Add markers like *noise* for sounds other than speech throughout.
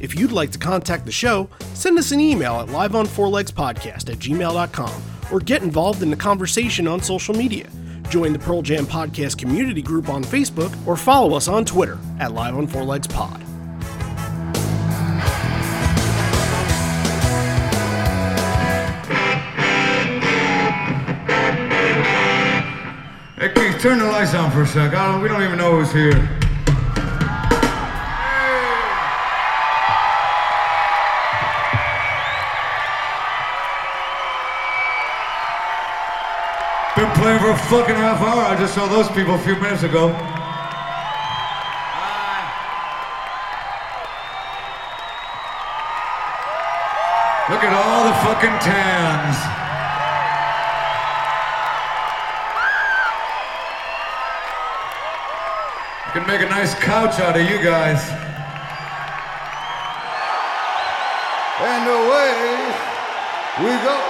If you'd like to contact the show, send us an email at liveon4legspodcast at gmail.com or get involved in the conversation on social media. Join the Pearl Jam Podcast community group on Facebook or follow us on Twitter at Live on Four Legs. Hey, Keith, turn the lights on for a sec. We don't even know who's here. Fucking half hour. I just saw those people a few minutes ago. Look at all the fucking tans. You can make a nice couch out of you guys. And away we go.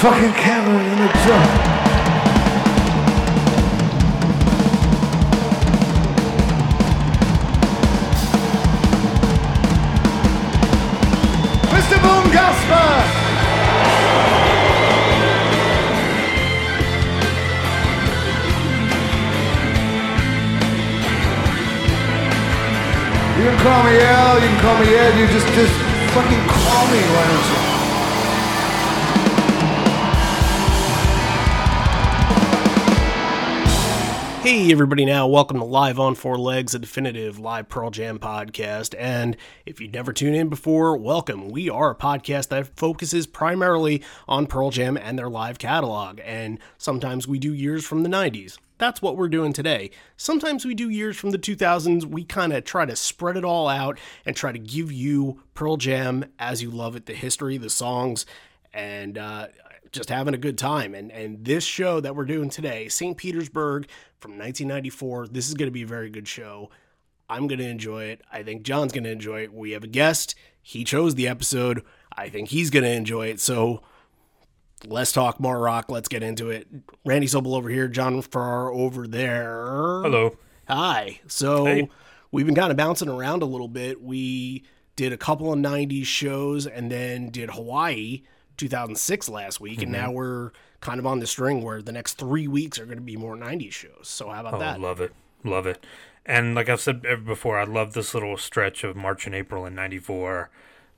Fucking Cameron in the Gasper! You can call me Al, you can call me Ed, you just, just fucking call me, why don't you? Hey, everybody, now welcome to Live on Four Legs, a definitive live Pearl Jam podcast. And if you've never tuned in before, welcome. We are a podcast that focuses primarily on Pearl Jam and their live catalog. And sometimes we do years from the 90s. That's what we're doing today. Sometimes we do years from the 2000s. We kind of try to spread it all out and try to give you Pearl Jam as you love it the history, the songs, and uh, just having a good time. And and this show that we're doing today, St. Petersburg from 1994, this is going to be a very good show. I'm going to enjoy it. I think John's going to enjoy it. We have a guest. He chose the episode. I think he's going to enjoy it. So let's talk more rock. Let's get into it. Randy Sobel over here, John Farrar over there. Hello. Hi. So Hey. we've been kind of bouncing around a little bit. We did a couple of 90s shows and then did Hawaii 2006 last week. And Mm-hmm. now we're kind of on the string where the next three weeks are going to be more 90s shows. So how about Oh, that? love it. Love it. And like I've said before, I love this little stretch of March and April in 94.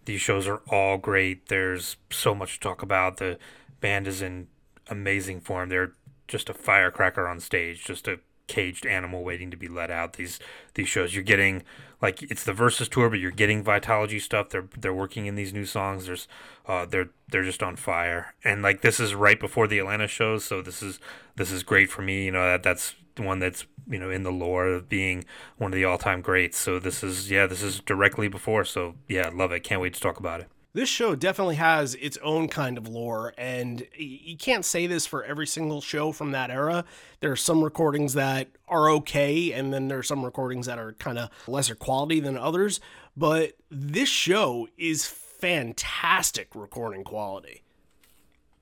These shows are all great. There's so much to talk about. The band is in amazing form. They're just a firecracker on stage, just a caged animal waiting to be let out. These these shows you're getting like it's the versus tour, but you're getting Vitalogy stuff. They're they're working in these new songs. There's uh they're they're just on fire. And like this is right before the Atlanta shows, so this is this is great for me. You know that that's one that's you know in the lore of being one of the all time greats. So this is yeah this is directly before. So yeah, love it. Can't wait to talk about it. This show definitely has its own kind of lore, and you can't say this for every single show from that era. There are some recordings that are okay, and then there are some recordings that are kind of lesser quality than others. But this show is fantastic recording quality.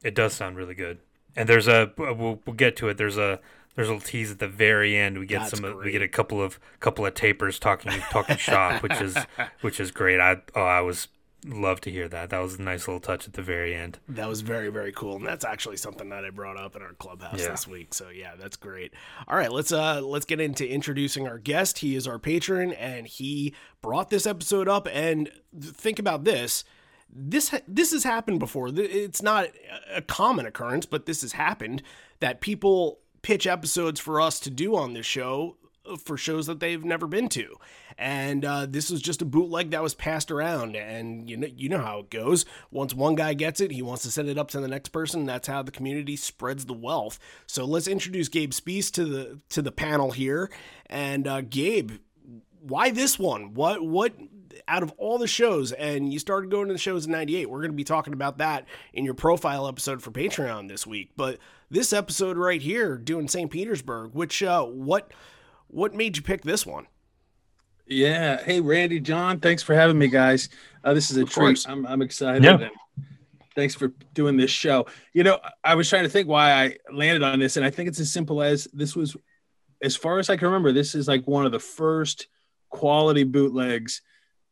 It does sound really good. And there's a we'll, we'll get to it. There's a there's a little tease at the very end. We get That's some we get a couple of couple of tapers talking talking shop, which is *laughs* which is great. I oh I was love to hear that. That was a nice little touch at the very end. That was very, very cool, and that's actually something that I brought up in our clubhouse Yeah. this week. So yeah, that's great. All right, let's uh let's get into introducing our guest. He is our patron, and he brought this episode up. And think about this: this this has happened before. It's not a common occurrence, but this has happened that people pitch episodes for us to do on this show uh, for shows that they've never been to. And uh, this was just a bootleg that was passed around, and you know you know how it goes. Once one guy gets it, he wants to send it up to the next person. That's how the community spreads the wealth. So let's introduce Gabe Spees to the to the panel here. And uh, Gabe, why this one? What what out of all the shows and you started going to the shows in 98 we're going to be talking about that in your profile episode for patreon this week but this episode right here doing st petersburg which uh what what made you pick this one yeah hey randy john thanks for having me guys uh, this is a Of treat course. I'm, I'm excited Yeah. and thanks for doing this show you know i was trying to think why i landed on this and i think it's as simple as this was as far as i can remember this is like one of the first quality bootlegs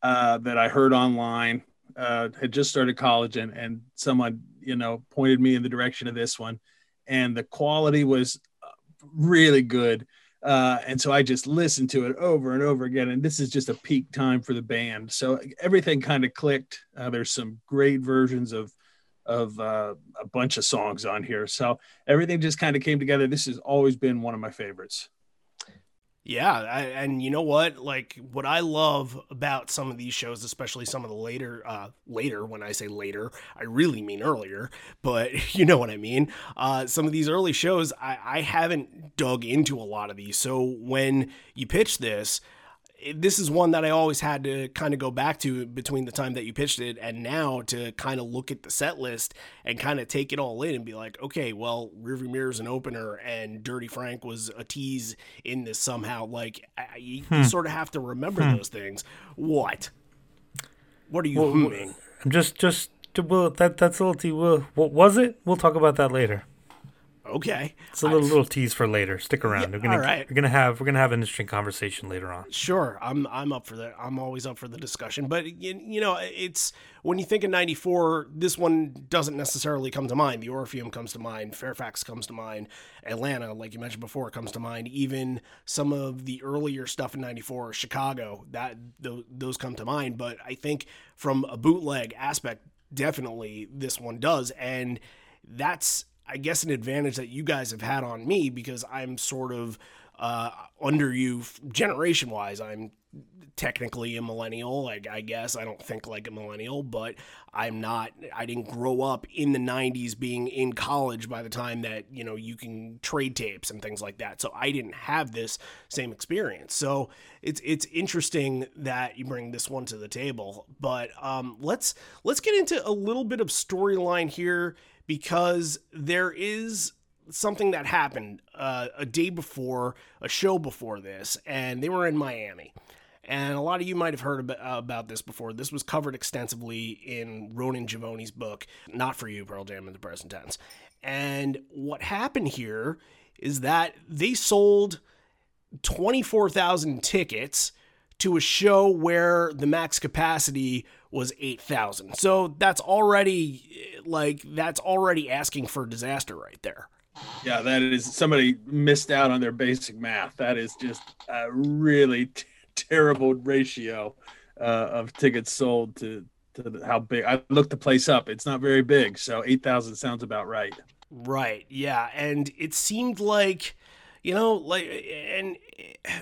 uh, that I heard online. Uh, had just started college, and and someone you know pointed me in the direction of this one, and the quality was uh, really good. Uh, and so I just listened to it over and over again. And this is just a peak time for the band. So everything kind of clicked. Uh, there's some great versions of of uh, a bunch of songs on here. So everything just kind of came together. This has always been one of my favorites. Yeah, I, and you know what? Like what I love about some of these shows, especially some of the later, uh, later. When I say later, I really mean earlier, but *laughs* you know what I mean. Uh, some of these early shows, I, I haven't dug into a lot of these. So when you pitch this, this is one that I always had to kind of go back to between the time that you pitched it and now to kind of look at the set list and kind of take it all in and be like, okay, well, Rearview Mirror's an opener and Dirty Frank was a tease in this somehow. Like, I, you, you sort of have to remember hmm. those things. What? What are you Well, humming? I'm just just well, that that's a little te- well, what was it? We'll talk about that later. Okay. It's a little little tease for later. Stick around. we're gonna all right. we're gonna have we're gonna have an interesting conversation later on. Sure, I'm I'm up for that. I'm always up for the discussion. But you, you know, it's when you think of '94, this one doesn't necessarily come to mind. The Orpheum comes to mind. Fairfax comes to mind. Atlanta, like you mentioned before, comes to mind. Even some of the earlier stuff in '94, Chicago, that th- those come to mind. But I think from a bootleg aspect, definitely this one does, and that's I guess an advantage that you guys have had on me because I'm sort of uh, under you generation wise. I'm technically a millennial, like I guess I don't think like a millennial, but I'm not. I didn't grow up in the '90s, being in college by the time that you know you can trade tapes and things like that. So I didn't have this same experience. So it's it's interesting that you bring this one to the table. But um, let's let's get into a little bit of storyline here because there is something that happened uh, a day before a show before this, and they were in Miami. And a lot of you might have heard about, about this before. This was covered extensively in Ronen Givony's book, Not For You, Pearl Jam in the Present Tense. And what happened here is that they sold 24,000 tickets to a show where the max capacity was 8,000. So that's already like that's already asking for disaster right there. Yeah, that is somebody missed out on their basic math. That is just a really t- terrible ratio uh, of tickets sold to to how big. I looked the place up; it's not very big, so eight thousand sounds about right. Right. Yeah, and it seemed like you know, like and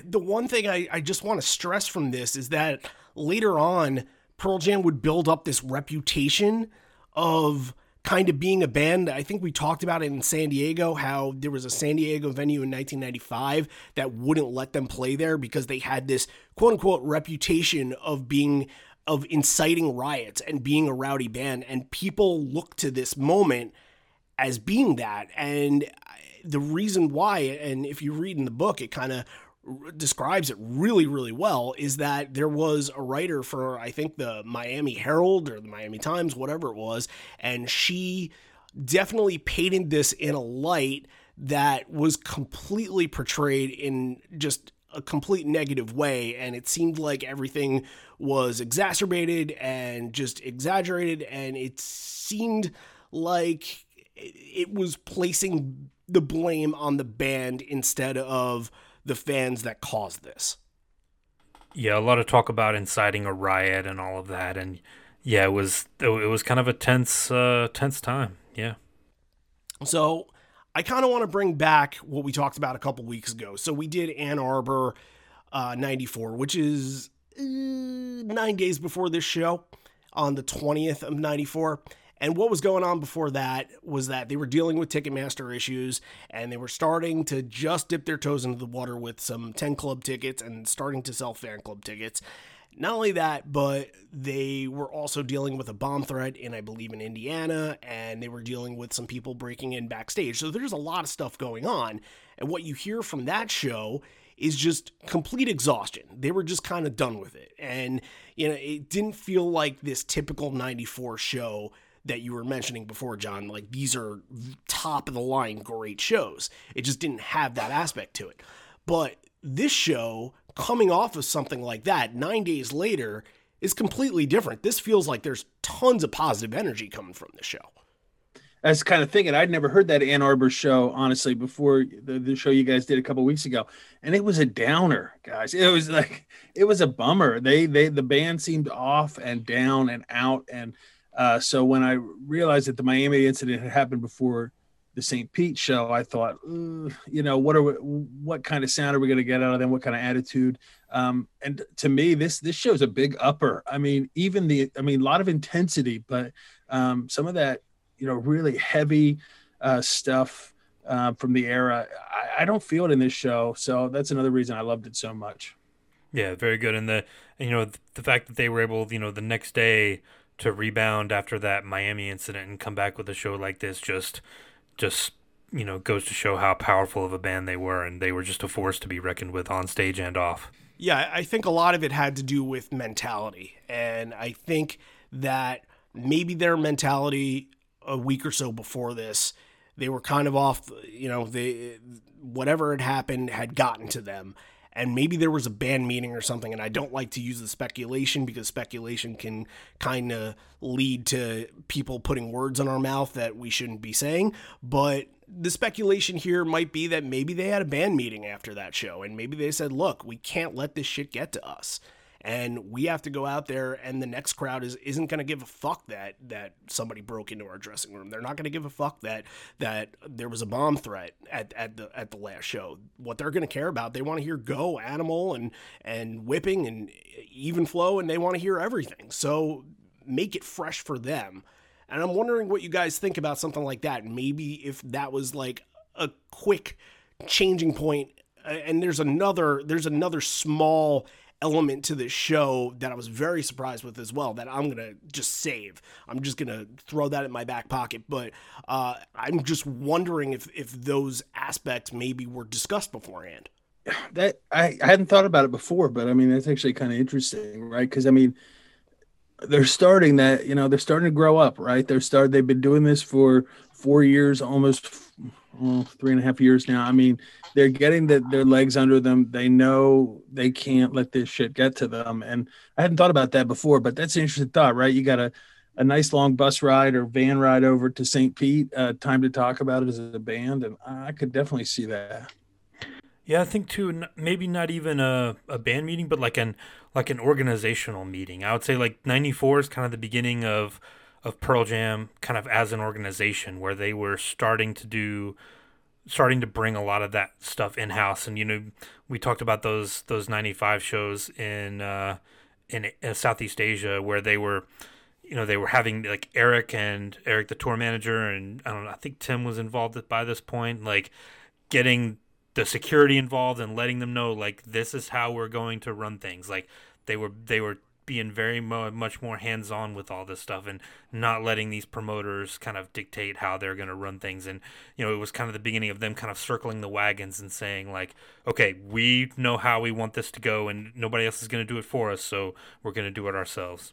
the one thing I I just want to stress from this is that later on Pearl Jam would build up this reputation of kind of being a band. I think we talked about it in San Diego, how there was a San Diego venue in 1995 that wouldn't let them play there because they had this quote unquote reputation of being of inciting riots and being a rowdy band. And people look to this moment as being that. And the reason why, and if you read in the book, it kind of describes it really, really well is that there was a writer for, I think, the Miami Herald or the Miami Times, whatever it was, and she definitely painted this in a light that was completely portrayed in just a complete negative way. And it seemed like everything was exacerbated and just exaggerated. And it seemed like it was placing the blame on the band instead of the fans that caused this. Yeah, a lot of talk about inciting a riot and all of that, and yeah, it was it was kind of a tense uh, tense time. Yeah. So I kind of want to bring back what we talked about a couple weeks ago. So we did Ann Arbor uh, 94, which is uh, nine days before this show on the 20th of 94. And what was going on before that was that they were dealing with Ticketmaster issues and they were starting to just dip their toes into the water with some 10 club tickets and starting to sell fan club tickets. Not only that, but they were also dealing with a bomb threat in, I believe, in Indiana, and they were dealing with some people breaking in backstage. So there's a lot of stuff going on. And what you hear from that show is just complete exhaustion. They were just kind of done with it. And, you know, it didn't feel like this typical 94 show that you were mentioning before, John. Like these are top of the line great shows. It just didn't have that aspect to it. But this show, coming off of something like that, nine days later, is completely different. This feels like there's tons of positive energy coming from the show. I was kind of thinking I'd never heard that Ann Arbor show honestly before the, the show you guys did a couple weeks ago, and it was a downer, guys. It was like it was a bummer. They they the band seemed off and down and out, and uh, so when I realized that the Miami incident had happened before the St. Pete show, I thought, you know, what are we, what kind of sound are we going to get out of them? What kind of attitude? Um, and to me, this this shows a big upper. I mean, even the, I mean, a lot of intensity, but um, some of that, you know, really heavy uh, stuff uh, from the era, I, I don't feel it in this show. So that's another reason I loved it so much. Yeah, very good. And the you know the fact that they were able, you know, the next day to rebound after that Miami incident and come back with a show like this just just you know goes to show how powerful of a band they were and they were just a force to be reckoned with on stage and off. Yeah, I think a lot of it had to do with mentality and I think that maybe their mentality a week or so before this they were kind of off you know they whatever had happened had gotten to them and maybe there was a band meeting or something and i don't like to use the speculation because speculation can kind of lead to people putting words in our mouth that we shouldn't be saying. But the speculation here might be that maybe they had a band meeting after that show and maybe they said look we can't let this shit get to us and we have to go out there and the next crowd is isn't going to give a fuck that that somebody broke into our dressing room. They're not going to give a fuck that that there was a bomb threat at, at the at the last show. What they're going to care about they want to hear go animal and and whipping and even flow and they want to hear everything. So make it fresh for them. And i'm wondering what you guys think about something like that. Maybe if that was like a quick changing point and there's another there's another small element to this show that I was very surprised with as well that I'm gonna just save. I'm just gonna throw that in my back pocket. But uh, I'm just wondering if if those aspects maybe were discussed beforehand. That I, I hadn't thought about it before, but I mean that's actually kind of interesting, right? Because I mean they're starting that you know they're starting to grow up, right? They're start they've been doing this for four years, almost well, three and a half years now. I mean, they're getting the, their legs under them. They know they can't let this shit get to them. And I hadn't thought about that before, but that's an interesting thought, right? You got a, a nice long bus ride or van ride over to St. Pete, uh, time to talk about it as a band. And I could definitely see that. Yeah, I think too. Maybe not even a, a band meeting, but like an like an organizational meeting. I would say like '94 is kind of the beginning of of Pearl Jam kind of as an organization where they were starting to do starting to bring a lot of that stuff in house and you know we talked about those those 95 shows in uh in, in Southeast Asia where they were you know they were having like Eric and Eric the tour manager and I don't know I think Tim was involved by this point like getting the security involved and letting them know like this is how we're going to run things. Like they were they were being very mo- much more hands on with all this stuff and not letting these promoters kind of dictate how they're going to run things. And, you know, it was kind of the beginning of them kind of circling the wagons and saying, like, okay, we know how we want this to go and nobody else is going to do it for us. So we're going to do it ourselves.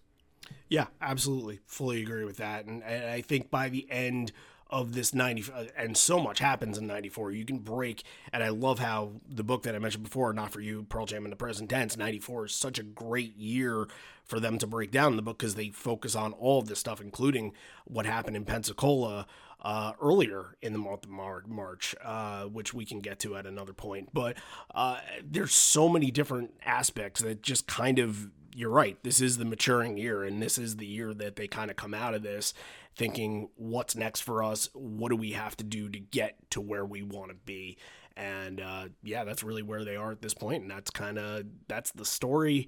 Yeah, absolutely. Fully agree with that. And, and I think by the end, of this 90 uh, and so much happens in 94 you can break and i love how the book that i mentioned before not for you pearl jam in the present tense 94 is such a great year for them to break down the book because they focus on all of this stuff including what happened in pensacola uh, earlier in the month of March, uh, which we can get to at another point. But uh, there's so many different aspects that just kind of, you're right, this is the maturing year, and this is the year that they kind of come out of this thinking, what's next for us? What do we have to do to get to where we want to be? And uh, yeah, that's really where they are at this point, and that's kind of that's the story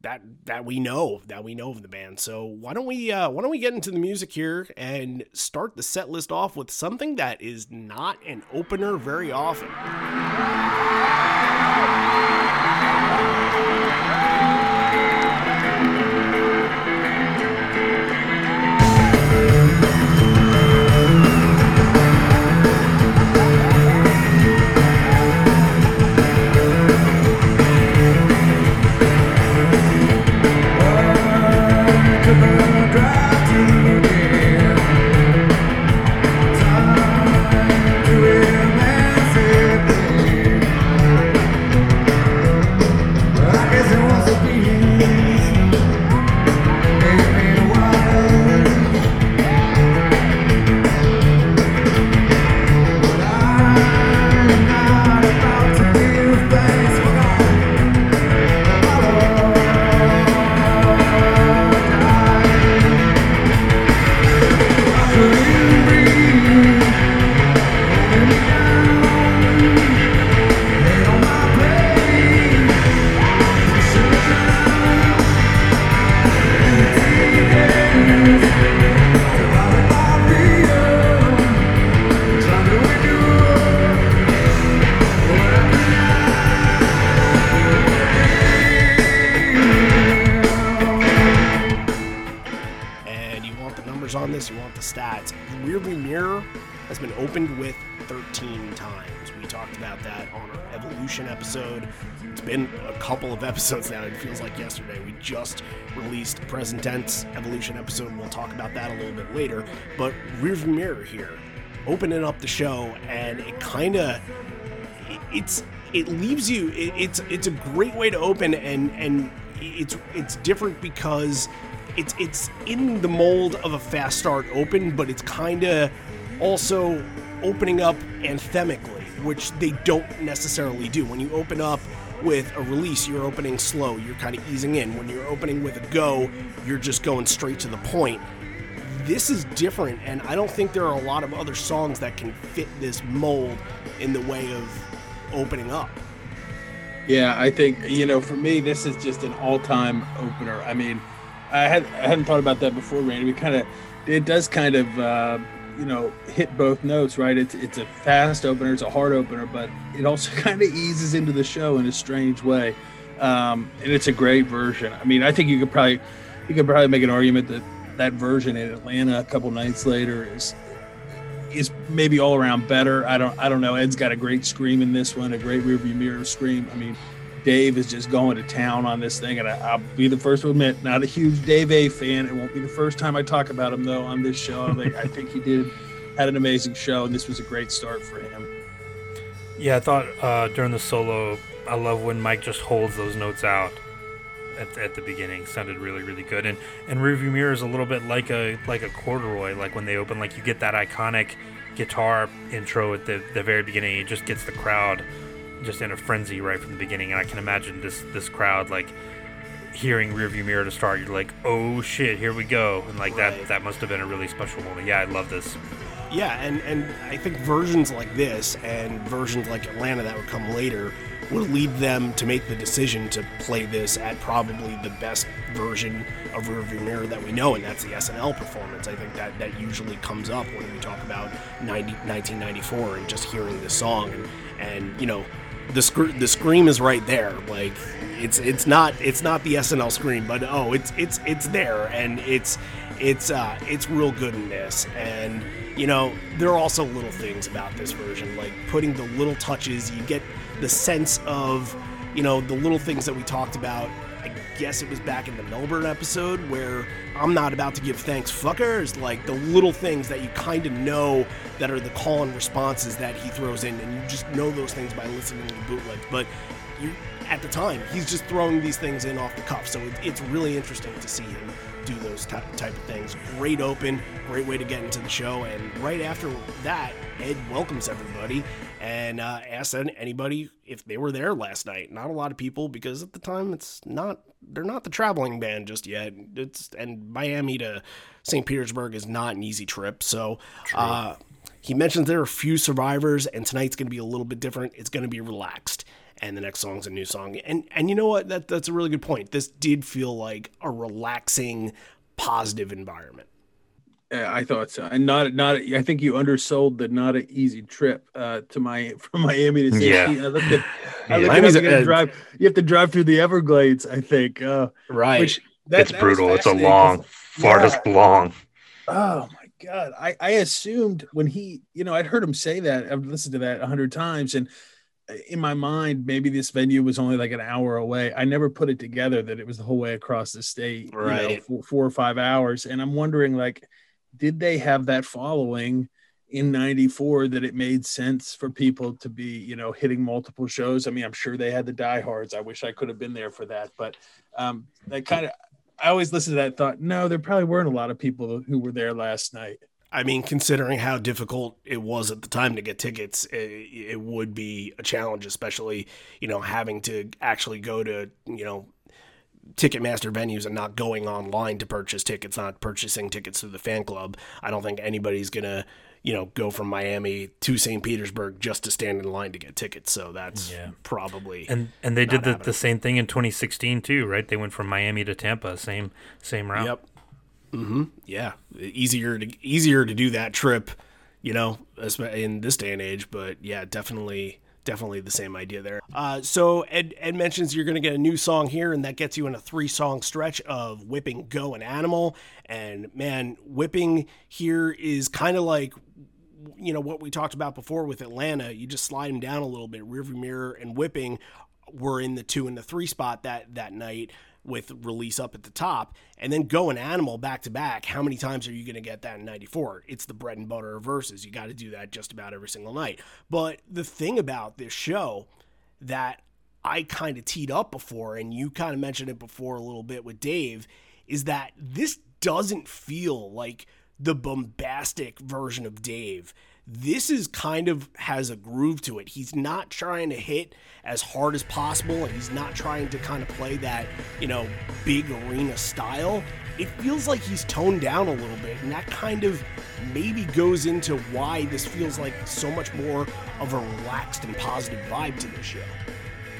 that that we know that we know of the band. So why don't we uh, why don't we get into the music here and start the set list off with something that is not an opener very often. Episode. It's been a couple of episodes now. It feels like yesterday. We just released Present Tense Evolution episode. We'll talk about that a little bit later. But Rearview Mirror here, opening up the show, and it kind of it's it leaves you it, it's it's a great way to open and and it's it's different because it's it's in the mold of a fast start open but it's kind of also opening up anthemically which they don't necessarily do. When you open up with a release you're opening slow. You're kind of easing in. When you're opening with a go you're just going straight to the point. This is different and i don't think there are a lot of other songs that can fit this mold in the way of opening up. Yeah, I think you know, for me, this is just an all-time opener. I mean, I had I hadn't thought about that before, Randy. We kind of, it does kind of, uh, you know, hit both notes, right? It's it's a fast opener, it's a hard opener, but it also *laughs* kind of eases into the show in a strange way, um, and it's a great version. I mean, I think you could probably, you could probably make an argument that that version in Atlanta a couple nights later is is maybe all around better. I don't I don't know. Ed's got a great scream in this one, a great rearview mirror scream. I mean, Dave is just going to town on this thing, and I, I'll be the first to admit, not a huge Dave A fan. It won't be the first time I talk about him though on this show. Think, I think he did had an amazing show, and this was a great start for him. Yeah, I thought uh, during the solo, I love when Mike just holds those notes out at, at the beginning. Sounded really, really good. And and rearview mirror is a little bit like a like a corduroy. Like when they open, like you get that iconic guitar intro at the, the very beginning. It just gets the crowd just in a frenzy right from the beginning. And I can imagine this this crowd like hearing rearview mirror to start. You're like, oh shit, here we go. And like Right. that that must have been a really special moment. Yeah, I love this. Yeah, and and I think versions like this and versions like Atlanta that would come later would lead them to make the decision to play this at probably the best version of Rearview Mirror that we know, and that's the SNL performance. I think that that usually comes up when we talk about 90, 1994 and just hearing this song, and and you know. The, scr- the scream is right there like it's it's not it's not the SNL scream but oh it's it's it's there and it's it's uh it's real good in this and you know there are also little things about this version like putting the little touches you get the sense of you know the little things that we talked about guess it was back in the melbourne episode where i'm not about to give thanks fuckers like the little things that you kind of know that are the call and responses that he throws in and you just know those things by listening to the bootleg. But you at the time he's just throwing these things in off the cuff so it, it's really interesting to see him do those type, type of things. Great open great way to get into the show and right after that ed welcomes everybody and uh, asks anybody if they were there last night not a lot of people because at the time it's not they're not the traveling band just yet it's and miami to st petersburg is not an easy trip so uh, he mentions there are a few survivors, and tonight's going to be a little bit different. It's going to be relaxed. and the next song's a new song. And and you know what? That that's a really good point. This did feel like a relaxing, positive environment. I thought so, and not not. I think you undersold the not an easy trip uh, to my from Miami to St. Yeah. I looked at. I looked Miami's at, you, a- drive. You have to drive through the Everglades. I think. Uh, Right. which that, it's that brutal. It's a long, farthest long. Oh my god! I I assumed when he, you know, I'd heard him say that. I've listened to that a hundred times, and uh, in my mind, maybe this venue was only like an hour away. I never put it together that it was the whole way across the state, you know, Right. four, four or five hours. And I'm wondering, like, did they have that following in '94 that it made sense for people to be, you know, hitting multiple shows? I mean, I'm sure they had the diehards. I wish I could have been there for that, but um, that kind of. I always listened to that thought, no, there probably weren't a lot of people who were there last night. I mean, considering how difficult it was at the time to get tickets, it, it would be a challenge, especially you know having to actually go to you know Ticketmaster venues and not going online to purchase tickets, not purchasing tickets through the fan club. I don't think anybody's gonna you know go from Miami to St. Petersburg just to stand in line to get tickets. So that's Yeah. probably And and they did the, happening. the same thing in 2016 too, right? They went from Miami to Tampa, same same route. Yep. Mm-hmm. Yeah. Easier to easier to do that trip, you know, in this day and age. But yeah, definitely, definitely the same idea there. Uh, so Ed Ed mentions you're going to get a new song here, and that gets you in a three song stretch of Whipping, Go, and Animal. And man, Whipping here is kind of like you know what we talked about before with Atlanta. You just slide them down a little bit. Rearview mirror and whipping were in the two and the three spot that that night with release up at the top, and then go an animal back to back. How many times are you going to get that in '94? It's the bread and butter of verses. You got to do that just about every single night. But the thing about this show that I kind of teed up before, and you kind of mentioned it before a little bit with Dave, is that this doesn't feel like the bombastic version of Dave. This is kind of has a groove to it. He's not trying to hit as hard as possible, and he's not trying to kind of play that, you know, big arena style. It feels like he's toned down a little bit, and that kind of maybe goes into why this feels like so much more of a relaxed and positive vibe to this show.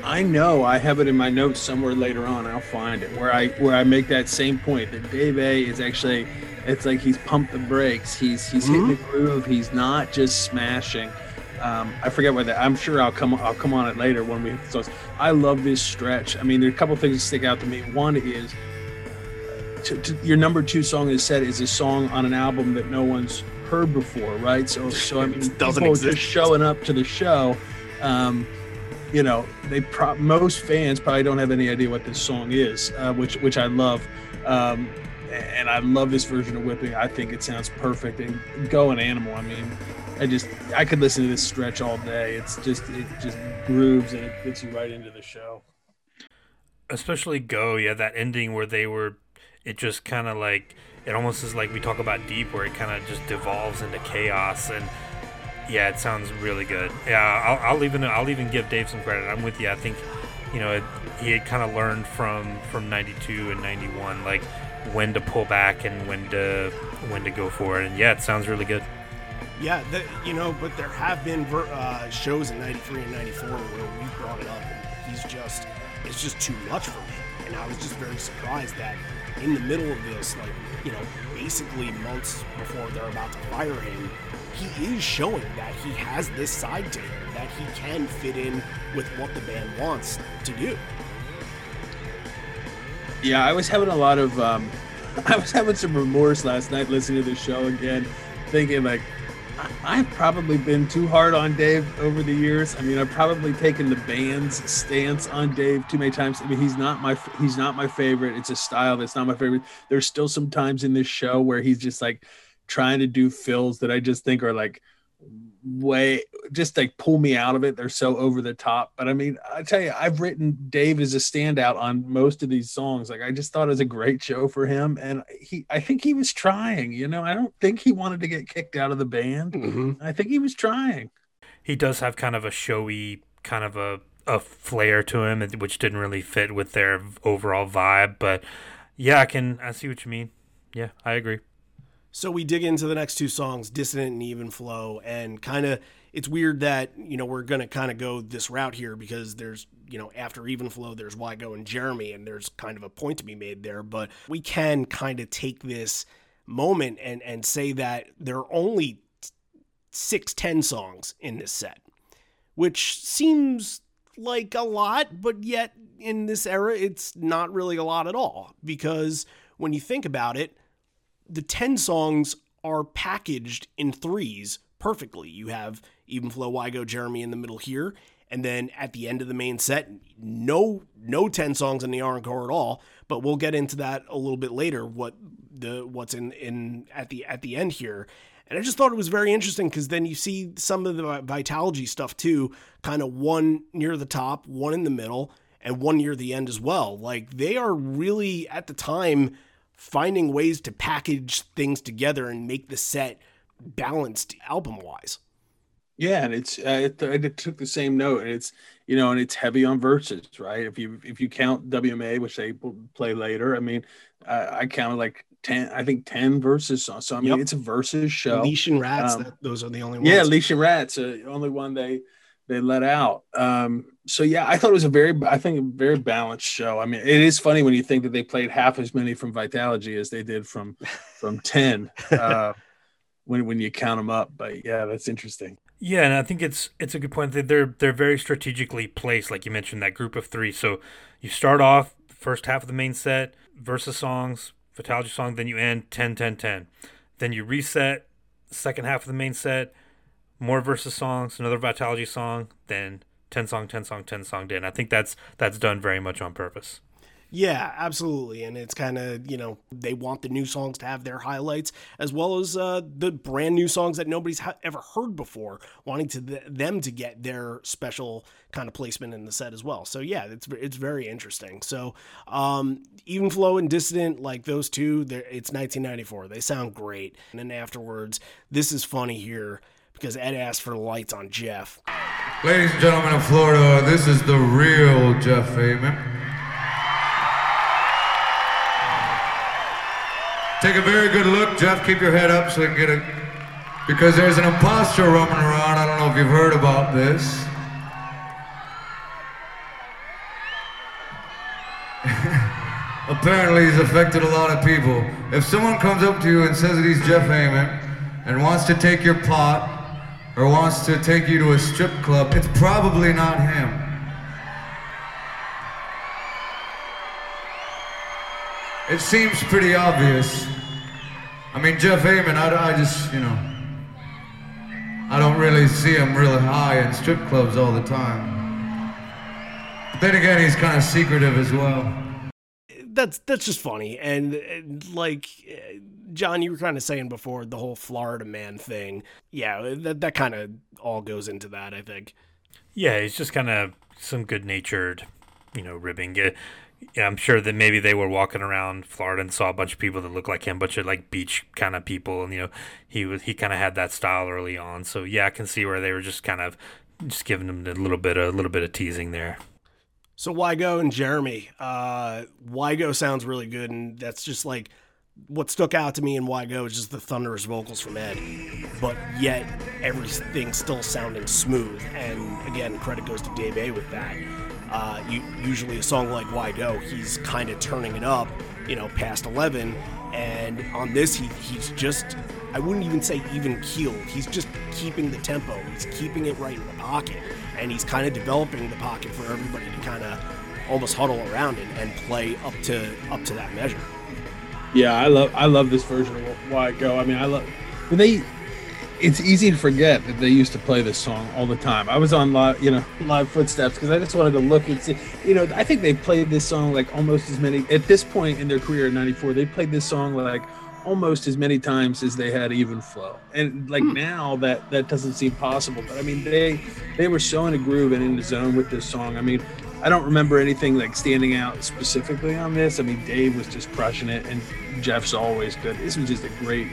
I know I have it in my notes somewhere later on. I'll find it where I where I make that same point that Dave A is actually it's like he's pumped the brakes. He's he's hitting the groove. He's not just smashing. Um, I forget what that. I'm sure I'll come I'll come on it later when we. So I love this stretch. I mean, there are a couple things that stick out to me. One is to, to, your number two song is said is a song on an album that no one's heard before, right? So so I *laughs* mean, doesn't people exist. just showing up to the show. Um, you know, they pro- most fans probably don't have any idea what this song is, uh, which which I love. Um, and I love this version of whipping. I think it sounds perfect. And go an animal. I mean, I just I could listen to this stretch all day. It's just it just grooves and it gets you right into the show. especially go yeah that ending where they were it just kind of like it almost is like we talk about deep where it kind of just devolves into chaos and yeah it sounds really good yeah I'll, I'll even i'll even give dave some credit i'm with you i think you know it, he had kind of learned from from 92 and 91 like when to pull back and when to when to go for it and yeah it sounds really good Yeah, the, you know, but there have been uh, shows in '93 and '94 where we brought it up, and he's just, it's just too much for me. And I was just very surprised that in the middle of this, like, you know, basically months before they're about to fire him, he is showing that he has this side to him, that he can fit in with what the band wants to do. Yeah, I was having a lot of um, *laughs* I was having some remorse last night listening to the show again, thinking like I've probably been too hard on Dave over the years. I mean, I've probably taken the band's stance on Dave too many times. I mean, he's not my he's not my favorite. It's a style that's not my favorite. There's still some times in this show where he's just like trying to do fills that I just think are like way just like pull me out of it. They're so over the top. But I mean, I tell you, I've written Dave as a standout on most of these songs. Like I just thought it was a great show for him. And he I think he was trying, you know. I don't think he wanted to get kicked out of the band. Mm-hmm. I think he was trying. he does have kind of a showy kind of a, a flair to him which didn't really fit with their overall vibe but yeah i can i see what you mean yeah i agree So we dig into the next two songs, Dissident and Even Flow, and kind of it's weird that you know we're going to kind of go this route here because there's you know after even flow there's Why Go and Jeremy and there's kind of a point to be made there but we can kind of take this moment and and say that there are only six ten songs in this set which seems like a lot but yet in this era it's not really a lot at all because when you think about it the 10 songs are packaged in threes perfectly. You have even flow Why Go Jeremy in the middle here, and then at the end of the main set, no no 10 songs in the encore at all, but we'll get into that a little bit later what the what's in in at the at the end here. And I just thought it was very interesting because then you see some of the Vitalogy stuff too, kind of one near the top, one in the middle, and one near the end as well. Like they are really at the time finding ways to package things together and make the set balanced album wise. Yeah, and it's uh, it, it, took the same note, and it's you know, and it's heavy on verses, right? If you if you count WMA, which they play later, I mean, uh, I counted like ten, I think ten verses. So, so I mean, yep. it's a verses show. Leash and Rats, um, that, those are the only ones. Yeah, Leash and Rats, uh, only one they they let out. Um, so yeah, I thought it was a very, I think, a very balanced show. I mean, it is funny when you think that they played half as many from Vitalogy as they did from from ten. *laughs* Uh, when when you count them up. But yeah, that's interesting. Yeah, and I think it's it's a good point that they're they're very strategically placed, like you mentioned, that group of three. So you start off the first half of the main set, versus songs, Vitalogy song, then you end 10 10 10. Then you reset, second half of the main set, more versus songs, another Vitalogy song, then 10 song, 10 song, 10 song, then. I think that's that's done very much on purpose. Yeah, absolutely. And it's kind of, you know, they want the new songs to have their highlights as well as uh, the brand new songs that nobody's ha- ever heard before, wanting to th- them to get their special kind of placement in the set as well. So yeah, it's it's very interesting. So um, even flow and dissident, like those two, it's 1994. They sound great. And then afterwards, this is funny here because Ed asked for lights on Jeff. Ladies and gentlemen of Florida, this is the real Jeff Ament. Take a very good look, Jeff. Keep your head up so we can get a. Because there's an imposter roaming around. I don't know if you've heard about this. *laughs* Apparently, he's affected a lot of people. If someone comes up to you and says that he's Jeff Ament and wants to take your pot or wants to take you to a strip club, it's probably not him. It seems pretty obvious. I mean, Jeff Ament, I, I just, you know, I don't really see him really high in strip clubs all the time. But then again, he's kind of secretive as well. That's that's just funny, and, and like John, you were kind of saying before the whole Florida man thing. Yeah, that that kind of all goes into that. I think. Yeah, he's just kind of some good natured, you know, ribbing. Uh, Yeah, I'm sure that maybe they were walking around Florida and saw a bunch of people that looked like him, a bunch of like beach kind of people, and you know, he was he kind of had that style early on. So yeah, I can see where they were just kind of just giving him a little bit a little bit of teasing there. So Why Go and Jeremy, uh, Why Go sounds really good, and that's just like what stuck out to me in Why Go is just the thunderous vocals from Ed, but yet everything still sounding smooth. And again, credit goes to Dave A with that. Uh, you, usually a song like Why Go, he's kind of turning it up, you know, past 11. And on this, he, he's just, I wouldn't even say even keeled. He's just keeping the tempo. He's keeping it right in the pocket. And he's kind of developing the pocket for everybody to kind of almost huddle around it and play up to up to that measure. Yeah, I love I love this version of Why Go. I mean, I love when they it's easy to forget that they used to play this song all the time. I was on live, you know, *laughs* live footsteps because I just wanted to look and see. You know, I think they played this song like almost as many at this point in their career in '94. They played this song like almost as many times as they had even flow. And like hmm. now that that doesn't seem possible. But I mean, they they were so in a groove and in the zone with this song. I mean, I don't remember anything like standing out specifically on this. I mean, Dave was just crushing it, and Jeff's always good. This was just a great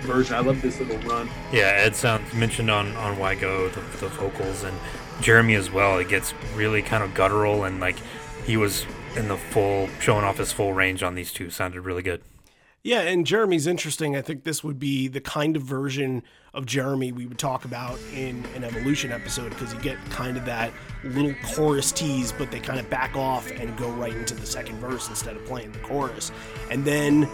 version. I love this little run. Yeah, Ed sounds mentioned on on Why Go the, the vocals and Jeremy as well. It gets really kind of guttural and like he was in the full showing off his full range on these two. Sounded really good. Yeah, and Jeremy's interesting. I think this would be the kind of version of Jeremy we would talk about in an Evolution episode because you get kind of that little chorus tease, but they kind of back off and go right into the second verse instead of playing the chorus. And then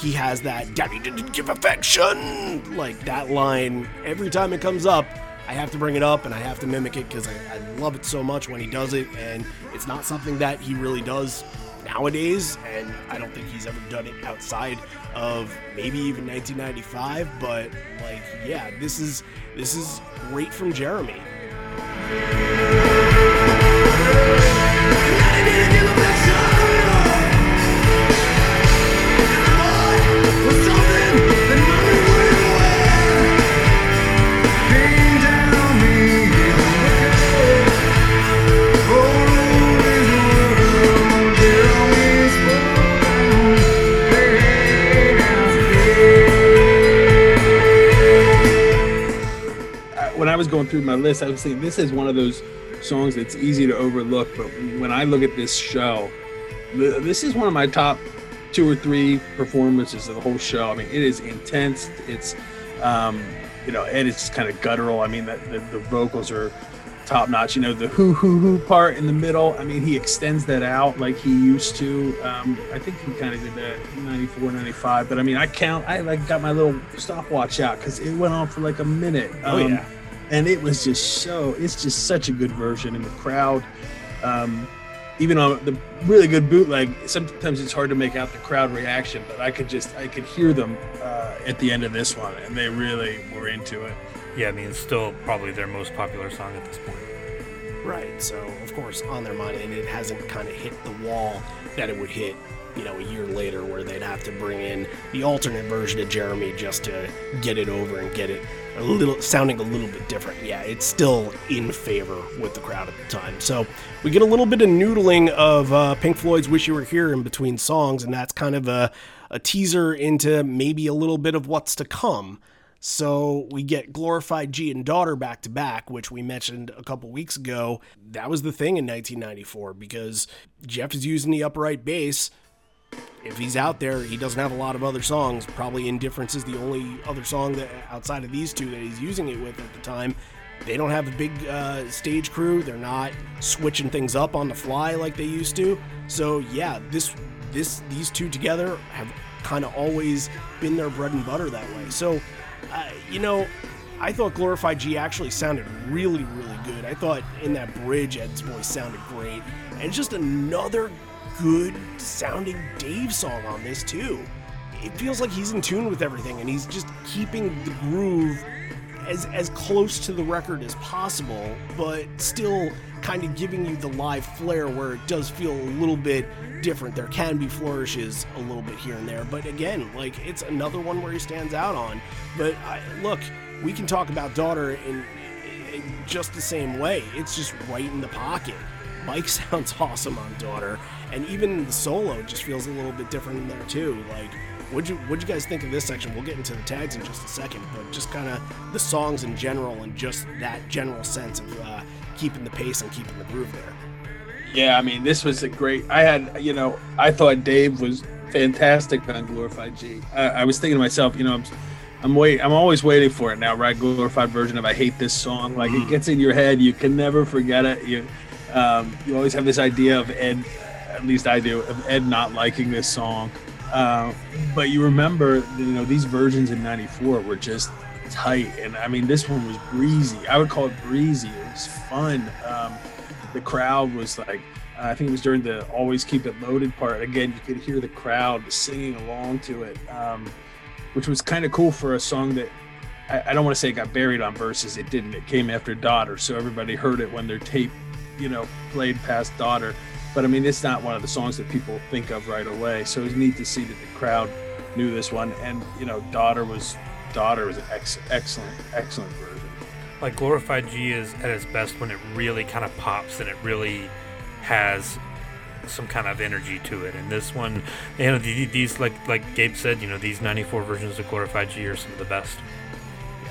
he has that "Daddy didn't give affection" like that line every time it comes up. I have to bring it up and I have to mimic it because I, I love it so much when he does it, and it's not something that he really does nowadays, and I don't think he's ever done it outside of maybe even 1995. But like, yeah, this is this is great from Jeremy. I was going through my list, I was thinking this is one of those songs that's easy to overlook. But when I look at this show, this is one of my top two or three performances of the whole show. I mean, it is intense. It's, um, you know, and it's kind of guttural. I mean, the, the, the vocals are top notch. You know, the hoo hoo hoo part in the middle. I mean, he extends that out like he used to. Um, I think he kind of did that in 94, 95. But I mean, I count, I like got my little stopwatch out because it went on for like a minute. Oh, Um, yeah. And it was just so it's just such a good version and the crowd um even on the really good bootleg sometimes it's hard to make out the crowd reaction but i could just i could hear them uh, at the end of this one and they really were into it Yeah, I mean, it's still probably their most popular song at this point. Right. So, of course, on their mind, and it hasn't kind of hit the wall that it would hit, you know, a year later, where they'd have to bring in the alternate version of Jeremy just to get it over and get it a little sounding a little bit different. Yeah, it's still in favor with the crowd at the time. So we get a little bit of noodling of uh, Pink Floyd's "Wish You Were Here" in between songs, and that's kind of a a teaser into maybe a little bit of what's to come. So we get Glorified G and Daughter back to back, which we mentioned a couple weeks ago. That was the thing in 1994 because Jeff is using the upright bass. If he's out there, he doesn't have a lot of other songs. Probably Indifference is the only other song that outside of these two that he's using it with at the time. They don't have a big uh, stage crew. They're not switching things up on the fly like they used to. So yeah, this this these two together have kind of always been their bread and butter that way. So uh, you know, I thought Glorified G actually sounded really, really good. I thought in that bridge, Ed's voice sounded great. And just another good sounding Dave song on this, too. It feels like he's in tune with everything and he's just keeping the groove as, as close to the record as possible, but still kind of giving you the live flair where it does feel a little bit different. There can be flourishes a little bit here and there, but again, like it's another one where he stands out on. But I, look, we can talk about Daughter in, in just the same way. It's just right in the pocket. Mike *laughs* sounds awesome on Daughter, and even the solo just feels a little bit different in there too. Like, what'd you what'd you guys think of this section? We'll get into the tags in just a second, but just kind of the songs in general and just that general sense of uh, keeping the pace and keeping the groove there. yeah i mean this was a great i had you know i thought dave was fantastic on glorified g i, I was thinking to myself you know i'm I'm wait. I'm always waiting for it now, right? Glorified version of "I Hate This Song." Like it gets in your head, you can never forget it. You, um, you always have this idea of Ed, at least I do, of Ed not liking this song. Uh, but you remember, you know, these versions in '94 were just tight, and I mean, this one was breezy. I would call it breezy. It was fun. Um, the crowd was like, I think it was during the "Always Keep It Loaded" part. Again, you could hear the crowd singing along to it. Um, which was kind of cool for a song that I, I don't want to say it got buried on verses. It didn't. It came after Daughter, so everybody heard it when their tape, you know, played past Daughter. But I mean, it's not one of the songs that people think of right away. So it was neat to see that the crowd knew this one, and you know, Daughter was Daughter was an ex- excellent, excellent version. Like Glorified G is at its best when it really kind of pops and it really has some kind of energy to it. And this one, you know, these like like Gabe said, you know, these '94 versions of Glorified G are some of the best.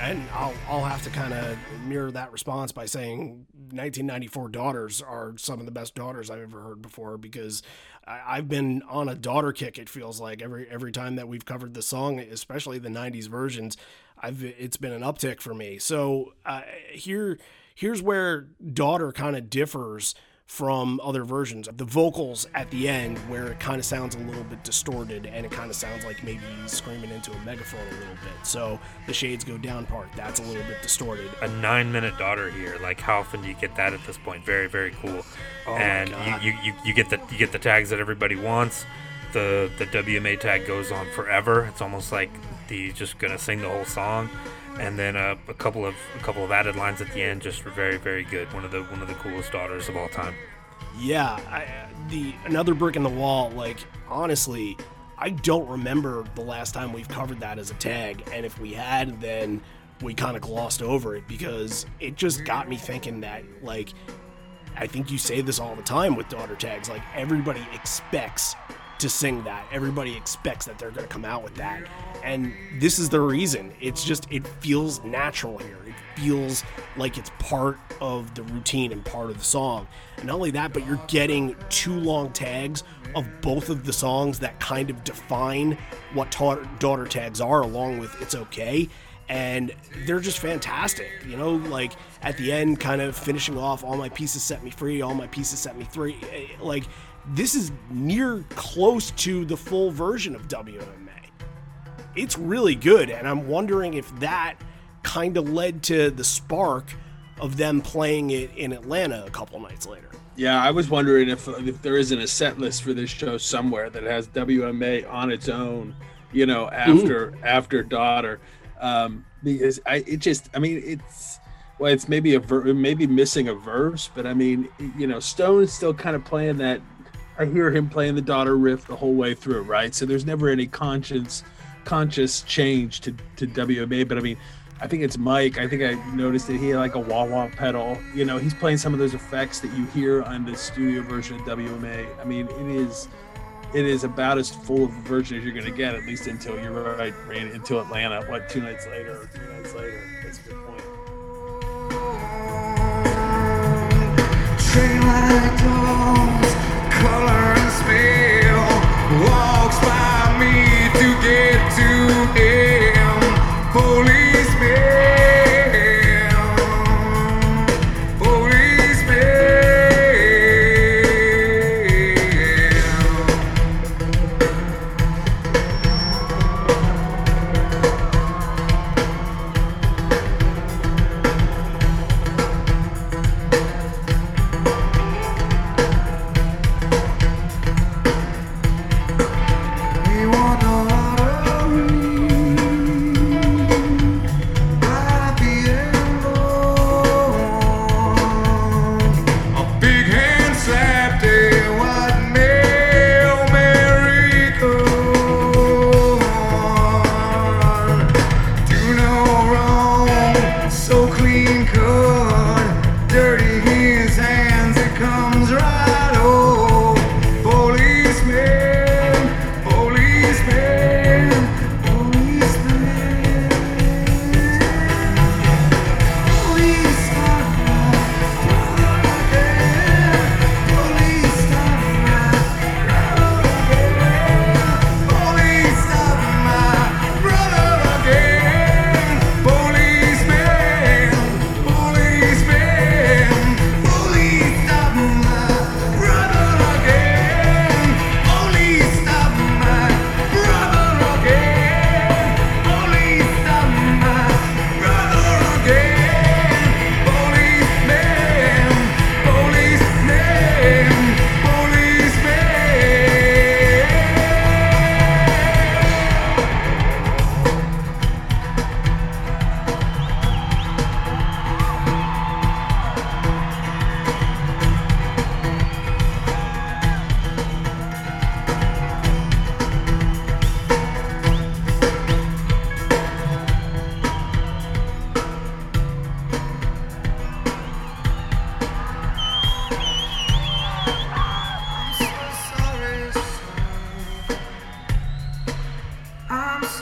And I'll I'll have to kind of mirror that response by saying 1994 daughters are some of the best daughters I've ever heard before because I, have been on a daughter kick. It feels like every every time that we've covered the song, especially the 90s versions, I've it's been an uptick for me. So uh, here here's where daughter kind of differs from other versions. The vocals at the end, where it kind of sounds a little bit distorted and it kind of sounds like maybe he's screaming into a megaphone a little bit. So the shades go down part, that's a little bit distorted. A nine minute daughter here, like how often do you get that at this point? Very, very cool. Oh and you, you, you get the you get the tags that everybody wants. The the WMA tag goes on forever. It's almost like he's just gonna sing the whole song and then uh, a couple of a couple of added lines at the end just were very very good. One of the one of the coolest daughters of all time. Yeah, I, the another brick in the wall. Like honestly, I don't remember the last time we've covered that as a tag, and if we had, then we kind of glossed over it because it just got me thinking that like I think you say this all the time with daughter tags. Like everybody expects to sing that. Everybody expects that they're going to come out with that. And this is the reason. It's just, it feels natural here. It feels like it's part of the routine and part of the song. And not only that, but you're getting two long tags of both of the songs that kind of define what daughter tags are, along with It's Okay. And they're just fantastic. You know, like at the end, kind of finishing off All My Pieces Set Me Free, All My Pieces Set Me Free. Eh, like, this is near close to the full version of WMA. It's really good, and I'm wondering if that kind of led to the spark of them playing it in Atlanta a couple nights later. Yeah, I was wondering if if there isn't a set list for this show somewhere that has WMA on its own, you know, after mm-hmm. after daughter, um, because I it just I mean it's well it's maybe a ver- maybe missing a verse, but I mean you know Stone's still kind of playing that I hear him playing the daughter riff the whole way through, right? So there's never any conscious conscious change to to WMA, but I mean, I think it's Mike. I think I noticed that he had like a wah wah pedal. You know, he's playing some of those effects that you hear on the studio version of WMA. I mean, it is it is about as full of a version as you're going to get, at least until you're right, ran until Atlanta. What two nights later or three nights later? That's a good point. Train like get to him.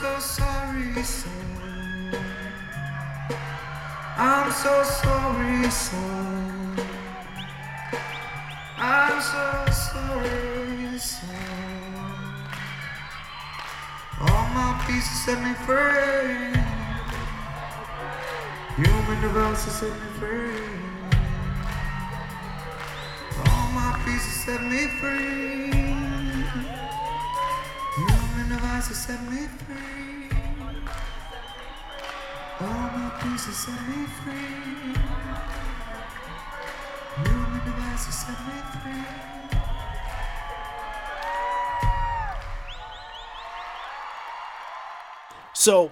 so sorry, son. I'm so sorry, son. I'm so sorry, son. All my pieces set me free. Human devices set me free. All my pieces set me free. Set me free. All my pieces set me free. Devices set me free. So,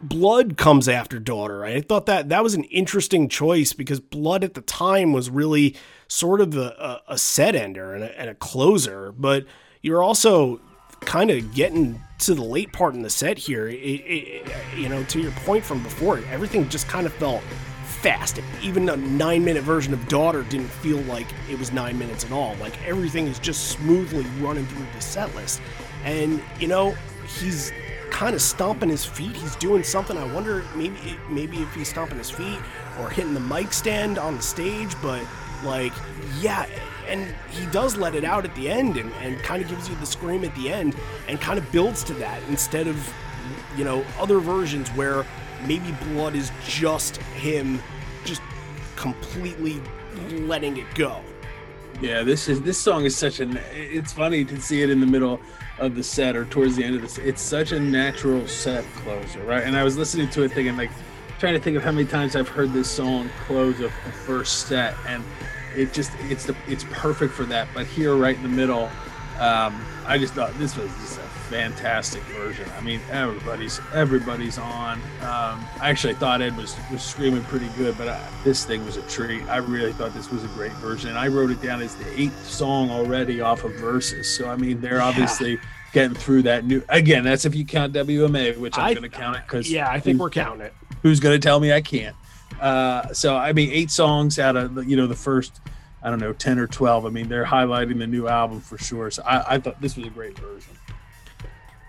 Blood comes after Daughter. I thought that that was an interesting choice because Blood at the time was really sort of a, a, a set ender and a, and a closer, but you're also kind of getting to the late part in the set here. It, it, you know, to your point from before, everything just kind of felt fast. Even a nine minute version of Daughter didn't feel like it was nine minutes at all. Like everything is just smoothly running through the set list. And, you know, he's kind of stomping his feet. He's doing something. I wonder maybe maybe if he's stomping his feet or hitting the mic stand on the stage, but like yeah, and he does let it out at the end and, and kind of gives you the scream at the end and kind of builds to that instead of you know other versions where maybe blood is just him just completely letting it go. Yeah, this is this song is such an. It's funny to see it in the middle of the set or towards the end of this. It's such a natural set closer, right? And I was listening to it thinking like, trying to think of how many times I've heard this song close a, a first set, and it just it's the it's perfect for that. But here, right in the middle, um, I just thought this was just a fantastic version. I mean, everybody's everybody's on. Um, I actually thought Ed was was screaming pretty good, but I, this thing was a treat. I really thought this was a great version. I wrote it down as the eighth song already off of Versus. So I mean, they're obviously getting through that new. Again, that's if you count WMA, which I'm going to count it because Yeah, I think we're counting it. who's going to tell me I can't? Uh, so I mean, eight songs out of you know the first, I don't know, ten or twelve. I mean, they're highlighting the new album for sure. So I, I thought this was a great version.